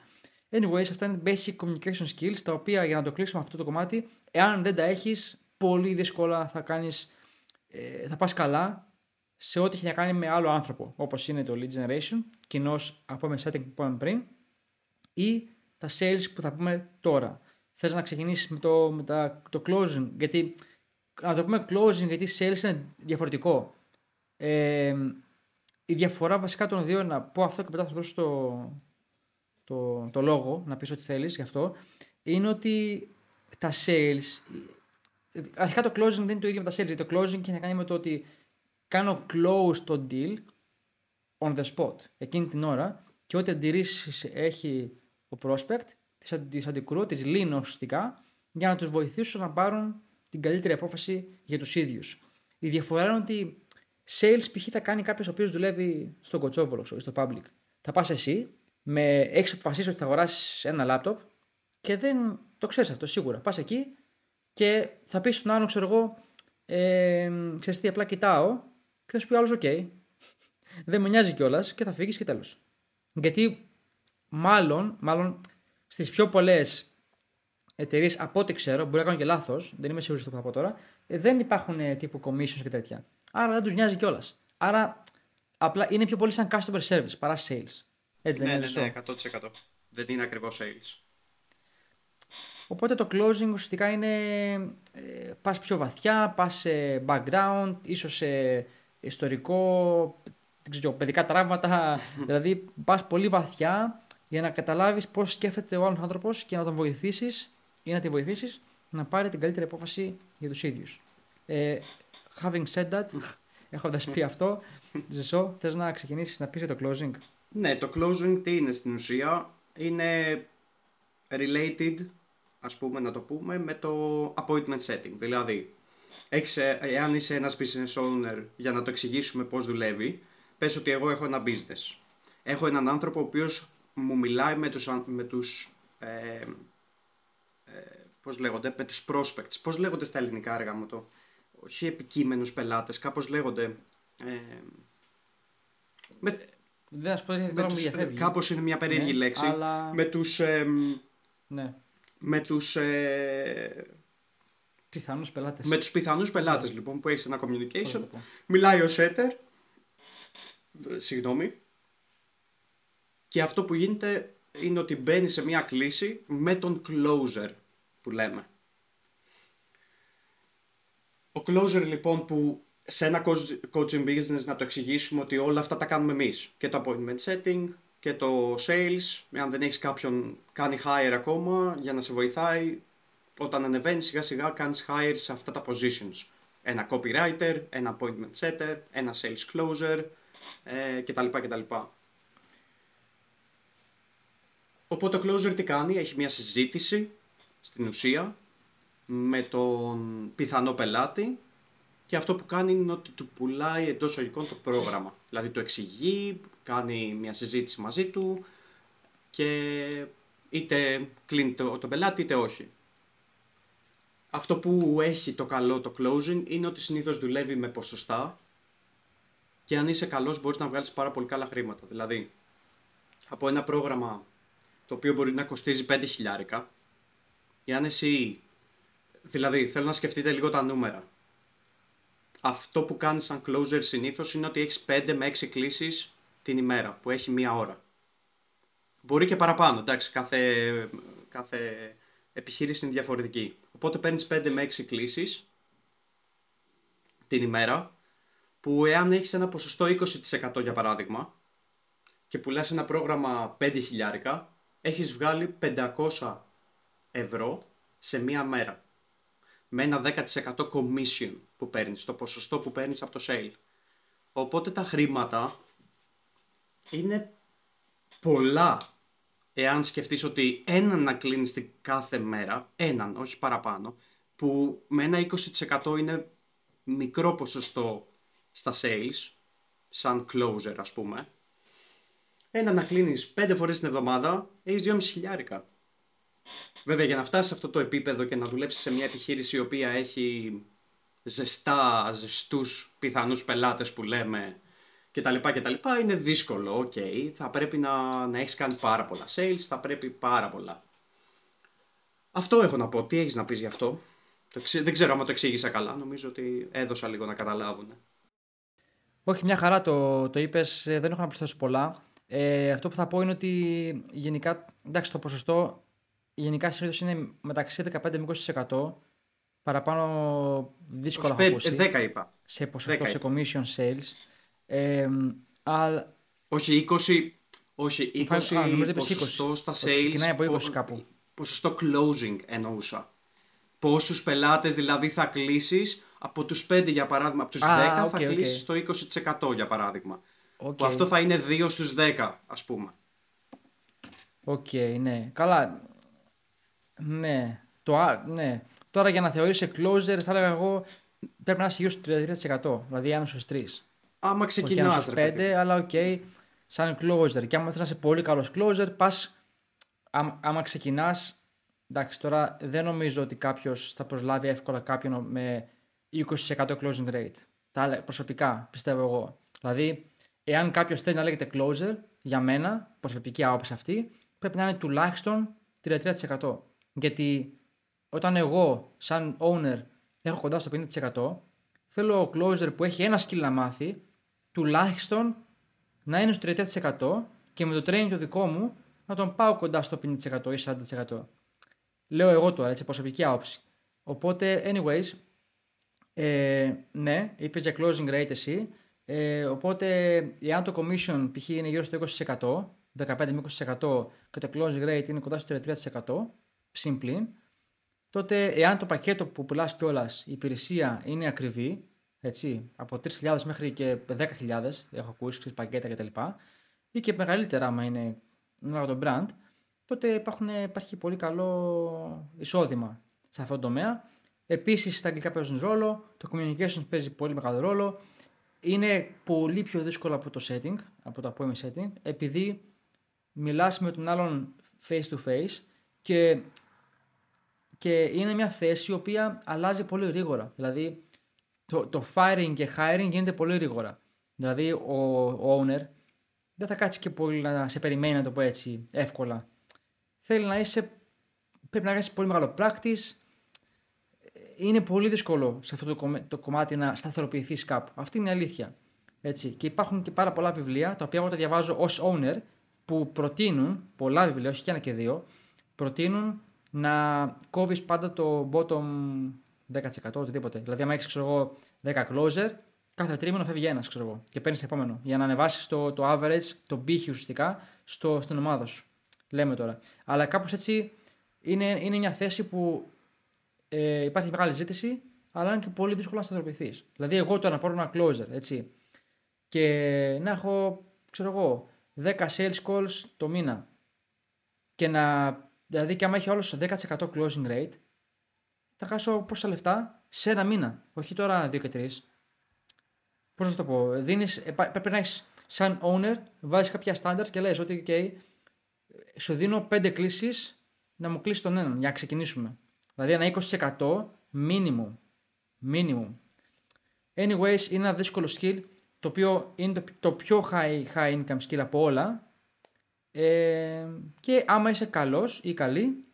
Speaker 1: Anyways, αυτά είναι basic communication skills, τα οποία για να το κλείσουμε αυτό το κομμάτι, εάν δεν τα έχεις, πολύ δύσκολα θα κάνεις, ε, θα πας καλά σε ό,τι έχει να κάνει με άλλο άνθρωπο, όπως είναι το lead generation, κοινώ από με setting που είπαμε πριν, ή τα sales που θα πούμε τώρα. Θες να ξεκινήσεις με το, με τα, το closing, γιατί να το πούμε closing, γιατί sales είναι διαφορετικό. Ε, η διαφορά βασικά των δύο, να πω αυτό και μετά θα δώσω το, το, το λόγο, να πεις ό,τι θέλεις γι' αυτό, είναι ότι τα sales, αρχικά το closing δεν είναι το ίδιο με τα sales, το closing έχει να κάνει με το ότι κάνω close το deal on the spot, εκείνη την ώρα και ό,τι αντιρρήσεις έχει ο prospect, τις αντικρούω, τις λύνω ουσιαστικά για να τους βοηθήσω να πάρουν την καλύτερη απόφαση για τους ίδιους. Η διαφορά είναι ότι sales π.χ. θα κάνει κάποιος ο οποίος δουλεύει στον κοτσόβολο, στο public. Θα πας εσύ, με έχεις αποφασίσει ότι θα αγοράσεις ένα λάπτοπ και δεν το ξέρεις αυτό σίγουρα. Πας εκεί και θα πεις στον άλλον, ξέρω εγώ, ε, ξέρεις τι, απλά κοιτάω και θα σου πει ο άλλος, OK. δεν με νοιάζει κιόλας και θα φύγεις και τέλος. Γιατί μάλλον, μάλλον στις πιο πολλές εταιρείες, από ό,τι ξέρω, μπορεί να κάνω και λάθος, δεν είμαι σίγουρος στο που θα πω τώρα, ε, δεν υπάρχουν ε, τύπου commissions και τέτοια. Άρα δεν τους νοιάζει κιόλας. Άρα απλά είναι πιο πολύ σαν customer service παρά sales. Έτσι δεν
Speaker 2: ναι,
Speaker 1: είναι.
Speaker 2: ναι, ναι, 100%. Δεν είναι ακριβώς sales.
Speaker 1: Οπότε το closing ουσιαστικά είναι ε, πας πιο βαθιά, πας σε background, ίσως σε ιστορικό, δεν ξέρω, παιδικά τραύματα, δηλαδή πας πολύ βαθιά για να καταλάβεις πώς σκέφτεται ο άλλος άνθρωπος και να τον βοηθήσεις ή να τη βοηθήσεις να πάρει την καλύτερη απόφαση για τους ίδιους. Ε, having said that, έχοντας πει αυτό, Ζεσό, θες να ξεκινήσεις να πεις για το closing;
Speaker 2: Ναι, το closing τι είναι στην ουσία, είναι related, ας πούμε να το πούμε, με το appointment setting. Δηλαδή, έχεις, ε, εάν είσαι ένας business owner, για να το εξηγήσουμε πώς δουλεύει, πες ότι εγώ έχω ένα business. Έχω έναν άνθρωπο ο οποίος μου μιλάει με τους, με τους ε, ε, πώς λέγονται, με τους prospects. Πώς λέγονται στα ελληνικά έργα μου το; Όχι επικείμενους πελάτες, κάπως λέγονται. Ε,
Speaker 1: με, δεν σου πω γιατί δεν διαφεύγει.
Speaker 2: Κάπως είναι μια περίεργη
Speaker 1: Ναι,
Speaker 2: λέξη.
Speaker 1: αλλά-
Speaker 2: Με τους... ε,
Speaker 1: Ναι.
Speaker 2: με τους, ε,
Speaker 1: Πιθανούς πελάτες.
Speaker 2: με τους πιθανούς πελάτες λοιπόν που έχεις ένα
Speaker 1: Πώς να
Speaker 2: communication
Speaker 1: το πω.
Speaker 2: μιλάει ο setter ε, συγγνώμη και αυτό που γίνεται είναι ότι μπαίνει σε μια κλίση με τον closer που λέμε ο closer λοιπόν που σε ένα coach- coaching business να το εξηγήσουμε ότι όλα αυτά τα κάνουμε εμείς και το appointment setting και το sales αν δεν έχεις κάποιον κάνει hire ακόμα για να σε βοηθάει όταν ανεβαίνεις σιγά σιγά κάνεις hire σε αυτά τα positions ένα copywriter, ένα appointment setter, ένα sales closer ε, κτλ. κτλ. Οπότε ο closer τι κάνει, έχει μια συζήτηση στην ουσία με τον πιθανό πελάτη και αυτό που κάνει είναι ότι του πουλάει εντός εισαγωγικών το πρόγραμμα. Δηλαδή το εξηγεί, κάνει μια συζήτηση μαζί του και είτε κλείνει το, τον πελάτη είτε όχι. Αυτό που έχει το καλό το closing είναι ότι συνήθως δουλεύει με ποσοστά και αν είσαι καλός μπορείς να βγάλεις πάρα πολύ καλά χρήματα. Δηλαδή, από ένα πρόγραμμα το οποίο μπορεί να κοστίζει 5 χιλιάρικα, εάν εσύ, δηλαδή θέλω να σκεφτείτε λίγο τα νούμερα. Αυτό που κάνεις σαν closer συνήθως είναι ότι έχεις 5 με 6 κλήσεις την ημέρα, που έχει μία ώρα. Μπορεί και παραπάνω, εντάξει, κάθε, κάθε επιχείρηση είναι διαφορετική. Οπότε παίρνεις 5 με 6 κλήσεις την ημέρα, που εάν έχεις ένα ποσοστό 20% για παράδειγμα, και πουλάς ένα πρόγραμμα 5 χιλιάρικα, έχεις βγάλει 500 ευρώ σε μία μέρα. Με ένα 10% commission που παίρνεις, το ποσοστό που παίρνεις από το sale. Οπότε τα χρήματα είναι πολλά εάν σκεφτείς ότι έναν να κλείνεις την κάθε μέρα, έναν, όχι παραπάνω, που με ένα 20% είναι μικρό ποσοστό στα sales, σαν closer ας πούμε, ένα να κλείνεις 5 φορές την εβδομάδα, έχεις 2,5 χιλιάρικα. Βέβαια για να φτάσεις σε αυτό το επίπεδο και να δουλέψεις σε μια επιχείρηση η οποία έχει ζεστά, ζεστούς πιθανούς πελάτες που λέμε και τα λοιπά και τα λοιπά είναι δύσκολο, οκ. Θα πρέπει να, να έχεις κάνει πάρα πολλά sales, θα πρέπει πάρα πολλά. Αυτό έχω να πω. Τι έχεις να πεις γι' αυτό; Το ξε- Δεν ξέρω αν το εξήγησα καλά. Νομίζω ότι έδωσα λίγο να καταλάβουν.
Speaker 1: Όχι, μια χαρά το, το είπες, δεν έχω να προσθέσω πολλά. Ε, αυτό που θα πω είναι ότι γενικά, εντάξει, το ποσοστό γενικά συνήθως είναι μεταξύ 15 με 20%. Παραπάνω δύσκολα έχω
Speaker 2: 25,
Speaker 1: ακούσει.
Speaker 2: ε, 10 είπα.
Speaker 1: σε ποσοστό,
Speaker 2: 10
Speaker 1: σε commission sales. Ε, αλλά
Speaker 2: Όχι 20, όχι 20
Speaker 1: Α, νομίζω είπες
Speaker 2: ποσοστό
Speaker 1: 20.
Speaker 2: στα
Speaker 1: Ότι
Speaker 2: sales.
Speaker 1: ξεκινάει από 20
Speaker 2: πο-
Speaker 1: κάπου.
Speaker 2: Ποσοστό closing εννοούσα. Πόσους πελάτες δηλαδή θα κλείσεις; Από τους 5 για παράδειγμα, από τους
Speaker 1: Α,
Speaker 2: 10
Speaker 1: οκ,
Speaker 2: θα
Speaker 1: οκ.
Speaker 2: κλείσεις το 20% για παράδειγμα.
Speaker 1: Οκ.
Speaker 2: Που αυτό θα είναι 2 στους 10 ας πούμε.
Speaker 1: Οκ, ναι. Καλά. Ναι. Το, α- ναι. Τώρα για να θεωρήσει closer θα έλεγα εγώ πρέπει να είσαι γύρω στο 33%. Δηλαδή ένα στους 3.
Speaker 2: Άμα
Speaker 1: Όχι ένα
Speaker 2: ξεκινάς
Speaker 1: στους
Speaker 2: ρε παιδί.
Speaker 1: 5, αλλά οκ. σαν closer. Και άμα θες να είσαι πολύ καλός closer, πας, άμα, άμα ξεκινάς εντάξει, τώρα δεν νομίζω ότι κάποιος θα προσλάβει εύκολα κάποιον με 20% closing rate. Τα προσωπικά, πιστεύω εγώ. Δηλαδή, εάν κάποιος θέλει να λέγεται closer, για μένα, προσωπική άποψη αυτή, πρέπει να είναι τουλάχιστον 33%. Γιατί όταν εγώ, σαν owner, έχω κοντά στο 50%, θέλω ο closer που έχει ένα skill να μάθει, τουλάχιστον να είναι στο 30% και με το training το δικό μου να τον πάω κοντά στο 50% ή 40%. Λέω εγώ τώρα, έτσι, προσωπική άποψη. Οπότε, anyways, ε, ναι, είπες για closing rate εσύ. Ε, οπότε, εάν το commission π.χ. είναι γύρω στο 20%, 15-20% και το closing rate είναι κοντά στο 33%, συμπλήν, τότε εάν το πακέτο που πουλάς κιόλας η υπηρεσία είναι ακριβή, έτσι, από 3.000 μέχρι και 10.000, έχω ακούσει πακέτα κτλ. ή και μεγαλύτερα άμα είναι ένα το brand, τότε υπάρχουν, υπάρχει πολύ καλό εισόδημα σε αυτό το τομέα. Επίσης, τα αγγλικά παίζουν ρόλο, το communication παίζει πολύ μεγάλο ρόλο. Είναι πολύ πιο δύσκολο από το setting, από το appointment setting, επειδή μιλάς με τον άλλον face to face και, και είναι μια θέση η οποία αλλάζει πολύ γρήγορα. Δηλαδή, το, το firing και hiring γίνεται πολύ γρήγορα. Δηλαδή, ο, ο owner δεν θα κάτσει και πολύ να σε περιμένει, να το πω έτσι, εύκολα. Θέλει να είσαι, πρέπει να κάνεις πολύ μεγάλο practice. Είναι πολύ δύσκολο σε αυτό το, το κομμάτι να σταθεροποιηθείς κάπου. Αυτή είναι η αλήθεια. Έτσι. Και υπάρχουν και πάρα πολλά βιβλία, τα οποία εγώ τα διαβάζω ως owner, που προτείνουν, πολλά βιβλία, όχι και ένα και δύο, προτείνουν να κόβεις πάντα το bottom 10%, οτιδήποτε. Δηλαδή, αν έχεις, ξέρω εγώ, 10 closer, κάθε τρίμηνο φεύγει ένας, ξέρω εγώ, και παίρνεις επόμενο. Για να ανεβάσεις το, το average, το πύχη ουσιαστικά στο, στην ομάδα σου. Λέμε τώρα. Αλλά κάπως έτσι είναι, είναι μια θέση που ε, υπάρχει μεγάλη ζήτηση, αλλά είναι και πολύ δύσκολο να σταθεροποιηθείς. Δηλαδή, εγώ τώρα να πάρω ένα closer, έτσι, και να έχω, ξέρω εγώ, 10 sales calls το μήνα και να. Δηλαδή, και άμα έχει όλο 10% closing rate, θα χάσω πόσα λεφτά; Σε ένα μήνα. Όχι τώρα 2 και 3. Πώς να το πω, δίνεις, ε, πρέπει να έχεις σαν owner, βάζεις κάποια standards και λες ότι okay, σου δίνω 5 κλήσεις να μου κλείσεις τον έναν για να ξεκινήσουμε. Δηλαδή ένα 20% minimum. Minimum. Anyways, είναι ένα δύσκολο skill το οποίο είναι το, το πιο high, high income skill από όλα. Ε, και άμα είσαι καλός ή καλή,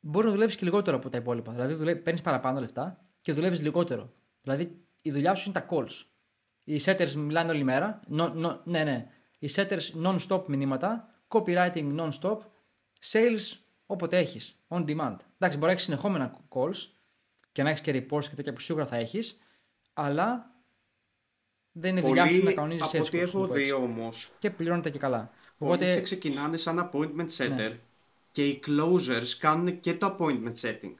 Speaker 1: μπορείς να δουλεύεις και λιγότερο από τα υπόλοιπα. Δηλαδή, παίρνεις παραπάνω λεφτά και δουλεύεις λιγότερο. Δηλαδή, η δουλειά σου είναι τα calls. Οι setters μιλάνε όλη μέρα. No, no, ναι, ναι. Οι setters non-stop μηνύματα. Copywriting non-stop. Sales όποτε έχεις. On demand. Εντάξει, μπορεί να έχεις συνεχόμενα calls και να έχεις και reports και τέτοια που σίγουρα θα έχεις. Αλλά δεν είναι δουλειά σου να κανονίζεις
Speaker 2: Από ό,τι έχω δει όμως.
Speaker 1: Και πληρώνεται και καλά.
Speaker 2: Οπότε σε ξεκινάνε σαν appointment setter ναι. και οι closers κάνουν και το appointment setting.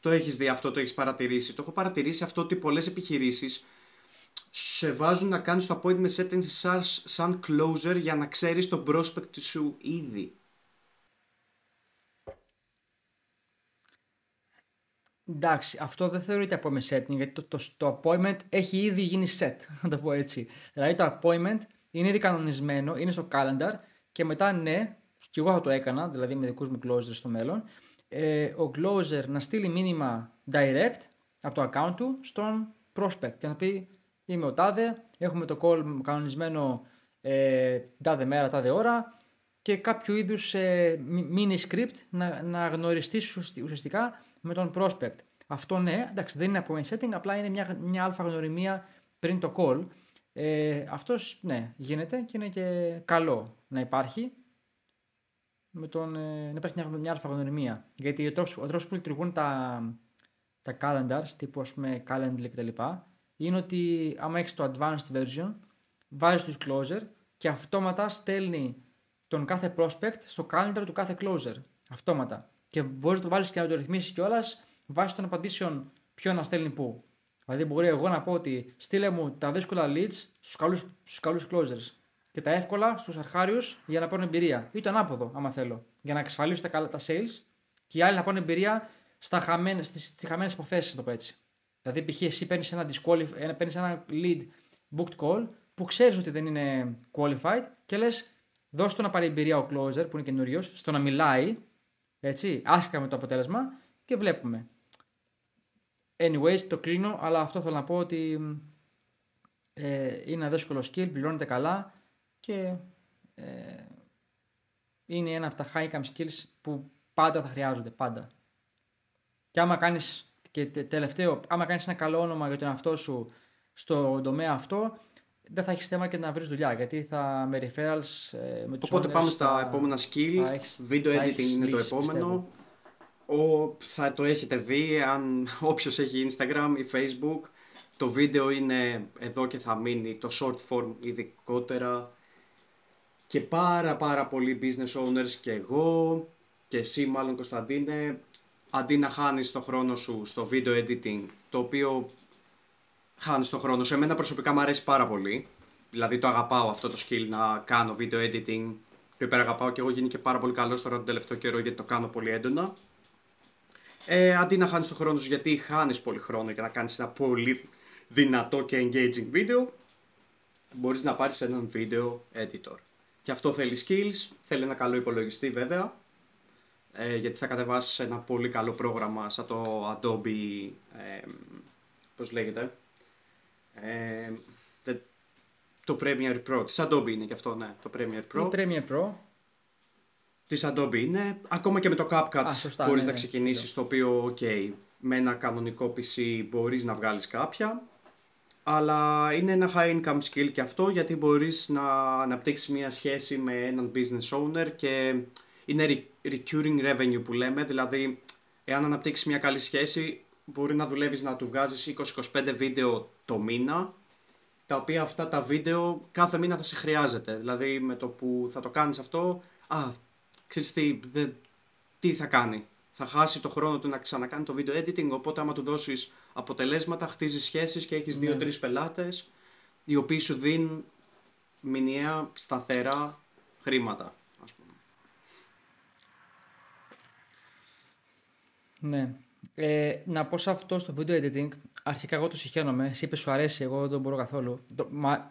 Speaker 2: Το έχεις δει αυτό, το έχεις παρατηρήσει. Το έχω παρατηρήσει αυτό ότι πολλές επιχειρήσεις σε βάζουν να κάνεις το appointment setting σαν, σαν closer για να ξέρεις το prospect σου ήδη.
Speaker 1: Εντάξει, αυτό δεν θεωρείται appointment setting γιατί το, το, το appointment έχει ήδη γίνει set, να το πω έτσι. Δηλαδή το appointment είναι ήδη κανονισμένο, είναι στο calendar και μετά ναι, και εγώ θα το έκανα, δηλαδή με δικούς μου closers στο μέλλον, ε, ο closer να στείλει μήνυμα direct από το account του στον prospect και να πει είμαι ο τάδε, έχουμε το call κανονισμένο ε, τάδε μέρα, τάδε ώρα και κάποιο είδους ε, mini script να, να γνωριστεί ουσιαστικά με τον prospect. Αυτό ναι, εντάξει, δεν είναι από setting, απλά είναι μια, μια αλφα γνωριμία πριν το call. Ε, αυτός ναι, γίνεται και είναι και καλό να υπάρχει με τον, ε, να υπάρχει μια, μια αλφα γνωριμία. Γιατί ο τρόπος, ο τρόπος που λειτουργούν τα, τα calendars, τύπου ας πούμε calendly κτλ. είναι ότι άμα έχεις το advanced version, βάζεις τους closer και αυτόματα στέλνει τον κάθε prospect στο calendar του κάθε closer. Αυτόματα και μπορείς να το βάλεις και να το ρυθμίσεις κιόλας βάσει των απαντήσεων ποιο να στέλνει πού. Δηλαδή, μπορεί εγώ να πω ότι στείλε μου τα δύσκολα leads στους καλούς στους καλούς closers και τα εύκολα στους αρχάριους για να πάρουν εμπειρία. Ή το ανάποδο, άμα θέλω. Για να εξασφαλίσω τα, καλά, τα sales και οι άλλοι να πάρουν εμπειρία στα χαμένες, στις, χαμένες υποθέσεις, το πω έτσι. Δηλαδή, π.χ. εσύ παίρνεις ένα, ένα, παίρνεις ένα lead booked call που ξέρεις ότι δεν είναι qualified και λες, δώσ' του να πάρει εμπειρία ο closer που είναι καινούριος, στο να μιλάει Έτσι, άσχετα με το αποτέλεσμα και βλέπουμε. Anyways, το κλείνω, αλλά αυτό θέλω να πω ότι ε, είναι ένα δύσκολο skill, πληρώνεται καλά και ε, είναι ένα από τα high income skills που πάντα θα χρειάζονται, πάντα. Και άμα κάνεις, και τελευταίο, άμα κάνεις ένα καλό όνομα για τον εαυτό σου στο τομέα αυτό, δεν θα έχεις θέμα και να βρεις δουλειά γιατί θα με referrals ε, με τους
Speaker 2: Οπότε
Speaker 1: owners,
Speaker 2: πάμε στα
Speaker 1: θα,
Speaker 2: επόμενα skill.
Speaker 1: θα έχεις-
Speaker 2: Video
Speaker 1: θα
Speaker 2: editing
Speaker 1: έχεις
Speaker 2: είναι το
Speaker 1: λύσεις,
Speaker 2: επόμενο. Ο, θα το έχετε δει αν όποιος έχει Instagram ή Facebook. Το βίντεο είναι εδώ και θα μείνει, το short form ειδικότερα. Και πάρα πάρα πολλοί business owners και εγώ και εσύ μάλλον Κωνσταντίνε αντί να χάνεις το χρόνο σου στο video editing το οποίο χάνεις το χρόνο σου. Εμένα προσωπικά μου αρέσει πάρα πολύ. Δηλαδή το αγαπάω αυτό το skill να κάνω video editing. Το υπεραγαπάω και εγώ γίνει και πάρα πολύ καλός τώρα τον τελευταίο καιρό γιατί το κάνω πολύ έντονα. Ε, αντί να χάνεις το χρόνο σου γιατί χάνεις πολύ χρόνο για να κάνεις ένα πολύ δυνατό και engaging βίντεο μπορείς να πάρεις έναν video editor. Και αυτό θέλει skills, θέλει ένα καλό υπολογιστή βέβαια ε, γιατί θα κατεβάσεις ένα πολύ καλό πρόγραμμα σαν το Adobe, ε, πώς λέγεται, ε, τε- το Premiere Pro, της Adobe είναι και αυτό, ναι, το Premiere Pro.
Speaker 1: Η Premiere Pro.
Speaker 2: Της Adobe. Είναι, ακόμα και με το CapCut
Speaker 1: Α, σωστά,
Speaker 2: μπορείς
Speaker 1: ναι,
Speaker 2: να
Speaker 1: ναι,
Speaker 2: ξεκινήσεις, το οποίο, ok, με ένα κανονικό PC μπορείς να βγάλεις κάποια, αλλά είναι ένα high income skill και αυτό γιατί μπορείς να αναπτύξεις μια σχέση με έναν business owner και είναι re- recurring revenue που λέμε, δηλαδή εάν αναπτύξεις μια καλή σχέση μπορεί να δουλεύεις να του βγάζεις 20-25 βίντεο το μήνα τα οποία αυτά τα βίντεο κάθε μήνα θα σε χρειάζεται. Δηλαδή με το που θα το κάνεις αυτό, α, ξέρεις τι, δεν- τι θα κάνει. Θα χάσει το χρόνο του να ξανακάνει το video editing, οπότε άμα του δώσεις αποτελέσματα, χτίζεις σχέσεις και έχεις
Speaker 1: Ναι.
Speaker 2: δύο-τρεις πελάτες οι οποίοι σου δίνουν μηνιαία σταθερά χρήματα, ας πούμε.
Speaker 1: Ναι. Ε, να πω σε αυτό στο video editing, αρχικά εγώ το συχαίνομαι. Εσύ είπες σου αρέσει, εγώ δεν το μπορώ καθόλου. Το, μα,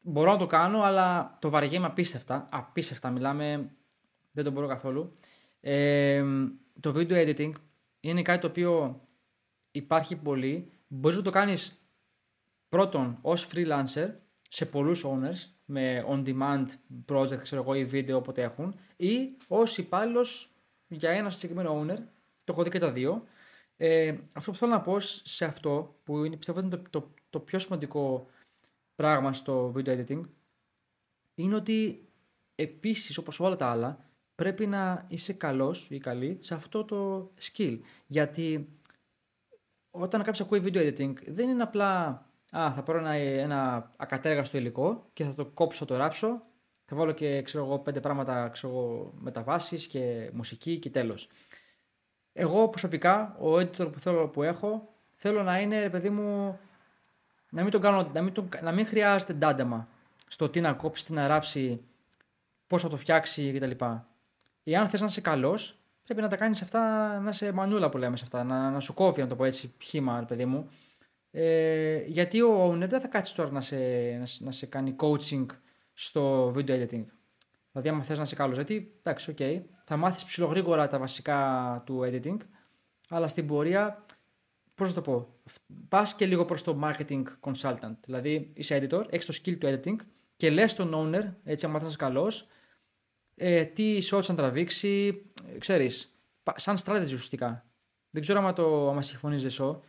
Speaker 1: μπορώ να το κάνω, αλλά το βαριέμαι απίστευτα. Απίστευτα μιλάμε, δεν το μπορώ καθόλου. Ε, το video editing είναι κάτι το οποίο υπάρχει πολύ. Μπορείς να το κάνεις πρώτον ως freelancer σε πολλούς owners με on-demand project, ξέρω εγώ, ή βίντεο όποτε έχουν ή ως υπάλληλος για ένα συγκεκριμένο owner. Το έχω δει και τα δύο. Ε, αυτό που θέλω να πω σε αυτό, που είναι, πιστεύω ότι είναι το, το, το πιο σημαντικό πράγμα στο video editing, είναι ότι επίσης όπως όλα τα άλλα πρέπει να είσαι καλός ή καλή σε αυτό το skill. Γιατί όταν κάποιος ακούει video editing δεν είναι απλά α, θα πάρω ένα, ένα ακατέργαστο υλικό και θα το κόψω, θα το ράψω, θα βάλω και ξέρω εγώ, πέντε πράγματα ξέρω εγώ, μεταβάσεις και μουσική και τέλος. Εγώ προσωπικά, ο editor που θέλω που έχω, θέλω να είναι, ρε παιδί μου, να μην, τον κάνω, να μην, τον, να μην χρειάζεται ντάνταμα στο τι να κόψει, τι να ράψει, πώς θα το φτιάξει κτλ. Εάν θες να είσαι καλός, πρέπει να τα κάνεις αυτά, να είσαι μανούλα που λέμε σε αυτά, να, να σου κόβει, να το πω έτσι, χύμα, ρε παιδί μου. Ε, γιατί ο owner δεν θα κάτσει τώρα να σε, να, σε- να σε κάνει coaching στο video editing. Δηλαδή, άμα θες να είσαι καλός, γιατί εντάξει, οκ, θα μάθεις ψιλογρήγορα τα βασικά του editing, αλλά στην πορεία, πώς να το πω, πας και λίγο προς το marketing consultant. Δηλαδή, είσαι editor, έχεις το skill του editing και λες στον owner, έτσι, άμα θες να είσαι καλός, ε, τι shots να τραβήξει, ε, ξέρεις, πα- σαν strategy ουσιαστικά. Δεν ξέρω άμα, το, άμα συμφωνείς Δεσό,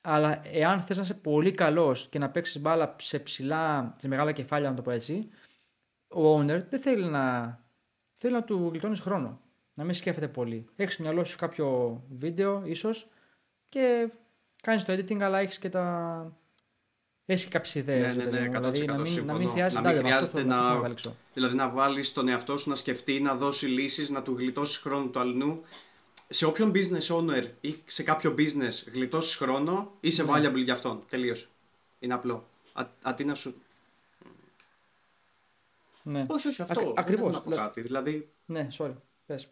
Speaker 1: αλλά εάν θες να είσαι πολύ καλός και να παίξεις μπάλα σε ψηλά, σε μεγάλα κεφάλια, να το πω έτσι, ο owner δεν θέλει να, θέλει να του γλιτώνεις χρόνο. Να μην σκέφτεται πολύ. Έχεις στο μυαλό σου κάποιο βίντεο, ίσως, και κάνεις το editing, αλλά έχεις και τα... Έχεις και κάποιες ιδέες.
Speaker 2: Ναι, ναι,
Speaker 1: ρε παιδί
Speaker 2: ναι,
Speaker 1: μου.
Speaker 2: 100%
Speaker 1: δηλαδή, να μην, να
Speaker 2: συμφωνώ.
Speaker 1: μην χρειάζεται,
Speaker 2: Να μην
Speaker 1: τάδε, αυτό
Speaker 2: χρειάζεται
Speaker 1: θέλω- αυτό
Speaker 2: να-
Speaker 1: θέλω καταλήξω.
Speaker 2: Δηλαδή να βάλεις τον εαυτό σου να σκεφτεί, να δώσει λύσεις, να του γλιτώσεις χρόνο του αλλού. Σε όποιον business owner ή σε κάποιο business γλιτώσεις χρόνο, είσαι
Speaker 1: Ναι.
Speaker 2: valuable για αυτόν. Τελείωσε. Είναι απλό. Α, αντί να σου.
Speaker 1: Ναι.
Speaker 2: Όχι, όχι, αυτό.
Speaker 1: Ακ-
Speaker 2: δεν
Speaker 1: ακριβώς.
Speaker 2: έχω να πω κάτι. Δηλαδή.
Speaker 1: Ναι, sorry. Πες.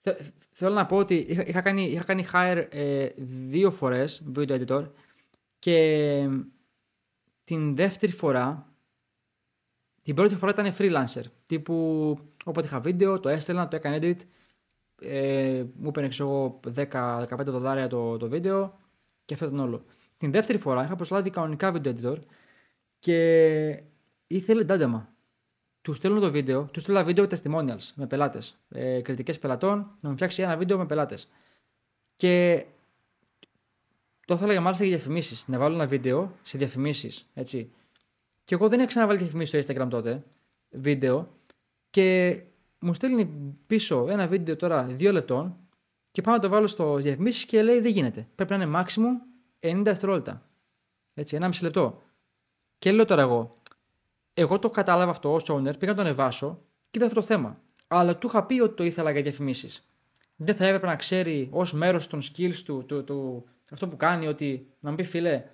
Speaker 1: Θε- θε- Θέλω να πω ότι είχα, είχα κάνει, είχα κάνει hire ε, δύο φορές video editor και την δεύτερη φορά, την πρώτη φορά ήταν freelancer. Τύπου Οπότε είχα βίντεο, το έστελνα, το έκανε edit. Ε, μου έπαιρνε ξέρω 10-15 δολάρια το, το βίντεο και αυτό ήταν όλο. Την δεύτερη φορά είχα προσλάβει κανονικά video editor και ήθελε ντάντεμα. Του στέλνω το βίντεο, του στέλνω βίντεο testimonials με πελάτες. Ε, Κριτικές πελατών, να μου φτιάξει ένα βίντεο με πελάτες. Και το ήθελα μάλιστα για διαφημίσεις. Να βάλω ένα βίντεο σε διαφημίσεις. Έτσι. Και εγώ δεν είχα ξαναβάλει διαφημίσεις στο Instagram τότε. Βίντεο. Και μου στέλνει πίσω ένα βίντεο τώρα δύο λεπτών. Και πάω να το βάλω στο διαφημίσεις και λέει δεν γίνεται. Πρέπει να είναι maximum 90 δευτερόλεπτα. Έτσι, ένα μισή λεπτό. Και λέω τώρα εγώ, εγώ το κατάλαβα αυτό ως owner, πήγα να το ανεβάσω και είδα αυτό το θέμα. Αλλά του είχα πει ότι το ήθελα για διαφημίσεις. Δεν θα έπρεπε να ξέρει ως μέρος των skills του, του, του, αυτό που κάνει, ότι να μου πει φίλε,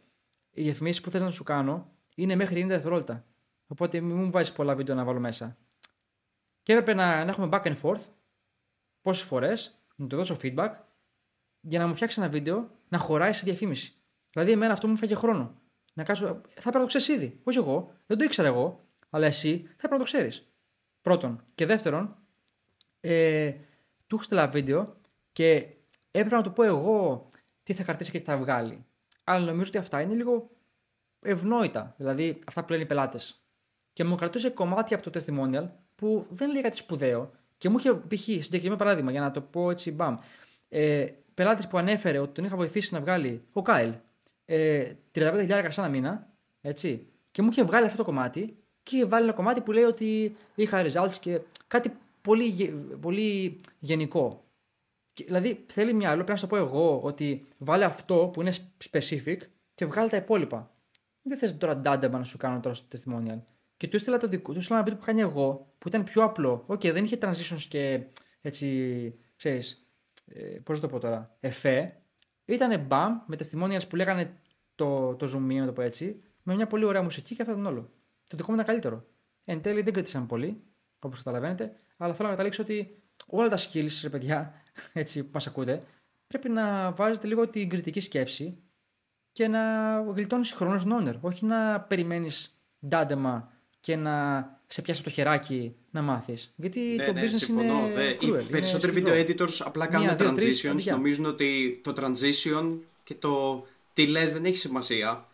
Speaker 1: οι διαφημίσει που θες να σου κάνω είναι μέχρι 90 δευτερόλεπτα. Οπότε μην μου βάζεις πολλά βίντεο να βάλω μέσα. Και έπρεπε να, να έχουμε back and forth πόσες φορές, να του δώσω feedback για να μου φτιάξει ένα βίντεο να χωράει σε διαφήμιση. Δηλαδή, εμένα αυτό μου φάγε χρόνο. Να κάτσω, θα έπρεπε να το ξέρεις ήδη. Όχι εγώ, δεν το ήξερα εγώ, αλλά εσύ θα έπρεπε να το ξέρεις. Πρώτον. Και δεύτερον, ε, του έχω στείλα βίντεο και έπρεπε να του πω εγώ τι θα κρατήσει και τι θα βγάλει. Αλλά νομίζω ότι αυτά είναι λίγο ευνόητα. Δηλαδή, αυτά που λένε οι πελάτες. Και μου κρατούσε κομμάτια από το testimonial που δεν λέει κάτι σπουδαίο. Και μου είχε π.χ. συγκεκριμένο παράδειγμα, για να το πω έτσι μπαμ. Ε, Πελάτης που ανέφερε ότι τον είχα βοηθήσει να βγάλει ο Κάιλ ε, 35.000 σαν ένα μήνα, έτσι. Και μου είχε βγάλει αυτό το κομμάτι και είχε βάλει ένα κομμάτι που λέει ότι είχα results και κάτι πολύ, πολύ γενικό. Και, δηλαδή θέλει μυαλό, πρέπει να σου το πω εγώ, ότι βάλε αυτό που είναι specific και βγάλε τα υπόλοιπα. Δεν θες τώρα ντάντεμα να σου κάνω τώρα στο testimonial. Και του έστειλα το δικό του, έστειλα ένα βίντεο που έκανα εγώ, που ήταν πιο απλό. Ok, okay, δεν είχε transitions και έτσι, ξέρεις, ε, πώς το πω τώρα, εφέ. Ήταν μπαμ με testimonials που λέγανε το, το zoom in, να το πω έτσι, με μια πολύ ωραία μουσική και αυτό ήταν όλο. Το δικό μου ήταν καλύτερο. Εν τέλει δεν κρίτησαν πολύ, όπως καταλαβαίνετε, αλλά θέλω να καταλήξω ότι όλα τα skills, ρε παιδιά, έτσι που μας ακούτε, πρέπει να βάζετε λίγο την κριτική σκέψη και να γλιτώνεις χρόνος στον owner. Όχι να περιμένεις ντάντεμα και να σε πιάσει το χεράκι να μάθεις. Γιατί ναι, το ναι, business συμφωνώ. είναι. Δε,
Speaker 2: cruel, οι περισσότεροι video editors απλά κάνουν transitions. Νομίζουν ότι το transition και το τι λες δεν έχει σημασία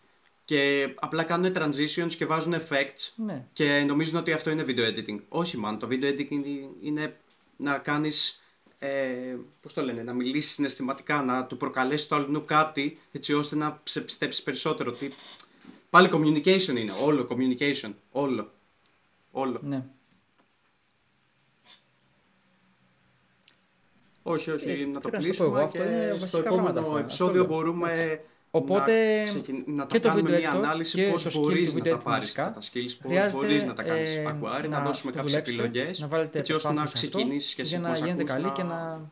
Speaker 2: και απλά κάνουν transitions και βάζουν effects ναι. και νομίζουν ότι αυτό είναι video editing. Όχι man, το video editing είναι να κάνεις, ε, πώς το λένε, να μιλήσεις συναισθηματικά, να του προκαλέσεις το αλλού κάτι έτσι ώστε να σε πιστέψεις περισσότερο. Τι... Πάλι communication είναι, όλο communication, όλο. Όλο.
Speaker 1: Ναι.
Speaker 2: Όχι, όχι, ε, να το κλείσουμε και στο επόμενο επεισόδιο μπορούμε
Speaker 1: Οπότε
Speaker 2: να, να και το κάνουμε μια ανάλυση πώς μπορείς να τα πάρεις αυτά τα skills, πώς μπορείς να τα κάνεις ε, acquire, να, να δώσουμε κάποιες επιλογές
Speaker 1: να
Speaker 2: έτσι ώστε να ξεκινήσεις και εσύ
Speaker 1: για να γίνετε καλή και να,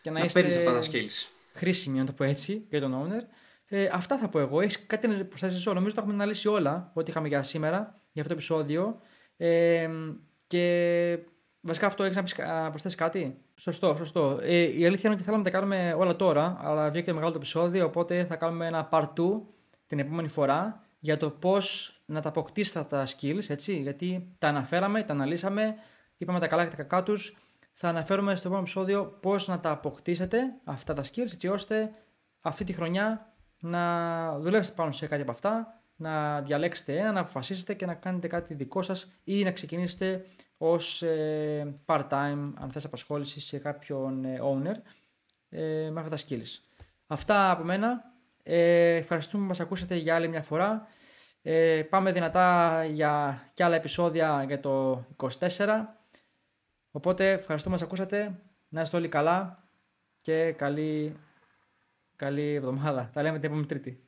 Speaker 2: και να, να είστε αυτά τα skills.
Speaker 1: χρήσιμοι, να το πω έτσι, για τον owner. Ε, αυτά θα πω εγώ. Έχεις κάτι να προσθέσει όλα. Νομίζω ότι έχουμε αναλύσει όλα ό,τι είχαμε για σήμερα, για αυτό το επεισόδιο. Ε, και βασικά αυτό έχεις να προσθέσεις κάτι; Σωστό, σωστό. Ε, η αλήθεια είναι ότι θέλαμε να τα κάνουμε όλα τώρα, αλλά βγήκε μεγάλο το επεισόδιο, οπότε θα κάνουμε ένα part 2 την επόμενη φορά για το πώς να τα αποκτήσετε τα skills, έτσι, γιατί τα αναφέραμε, τα αναλύσαμε, είπαμε τα καλά και τα κακά τους. Θα αναφέρουμε στο επόμενο επεισόδιο πώς να τα αποκτήσετε αυτά τα skills, έτσι ώστε αυτή τη χρονιά να δουλέψετε πάνω σε κάτι από αυτά, να διαλέξετε ένα, να αποφασίσετε και να κάνετε κάτι δικό σας ή να ξεκινήσετε ως ε, part-time αν θες απασχόληση σε κάποιον ε, owner ε, με αυτά τα skills. Αυτά από μένα. Ε, ευχαριστούμε που μας ακούσατε για άλλη μια φορά. Ε, πάμε δυνατά για και άλλα επεισόδια για το 24. Οπότε ευχαριστούμε που μας ακούσατε. Να είστε όλοι καλά και καλή, καλή εβδομάδα. Τα λέμε την επόμενη Τρίτη.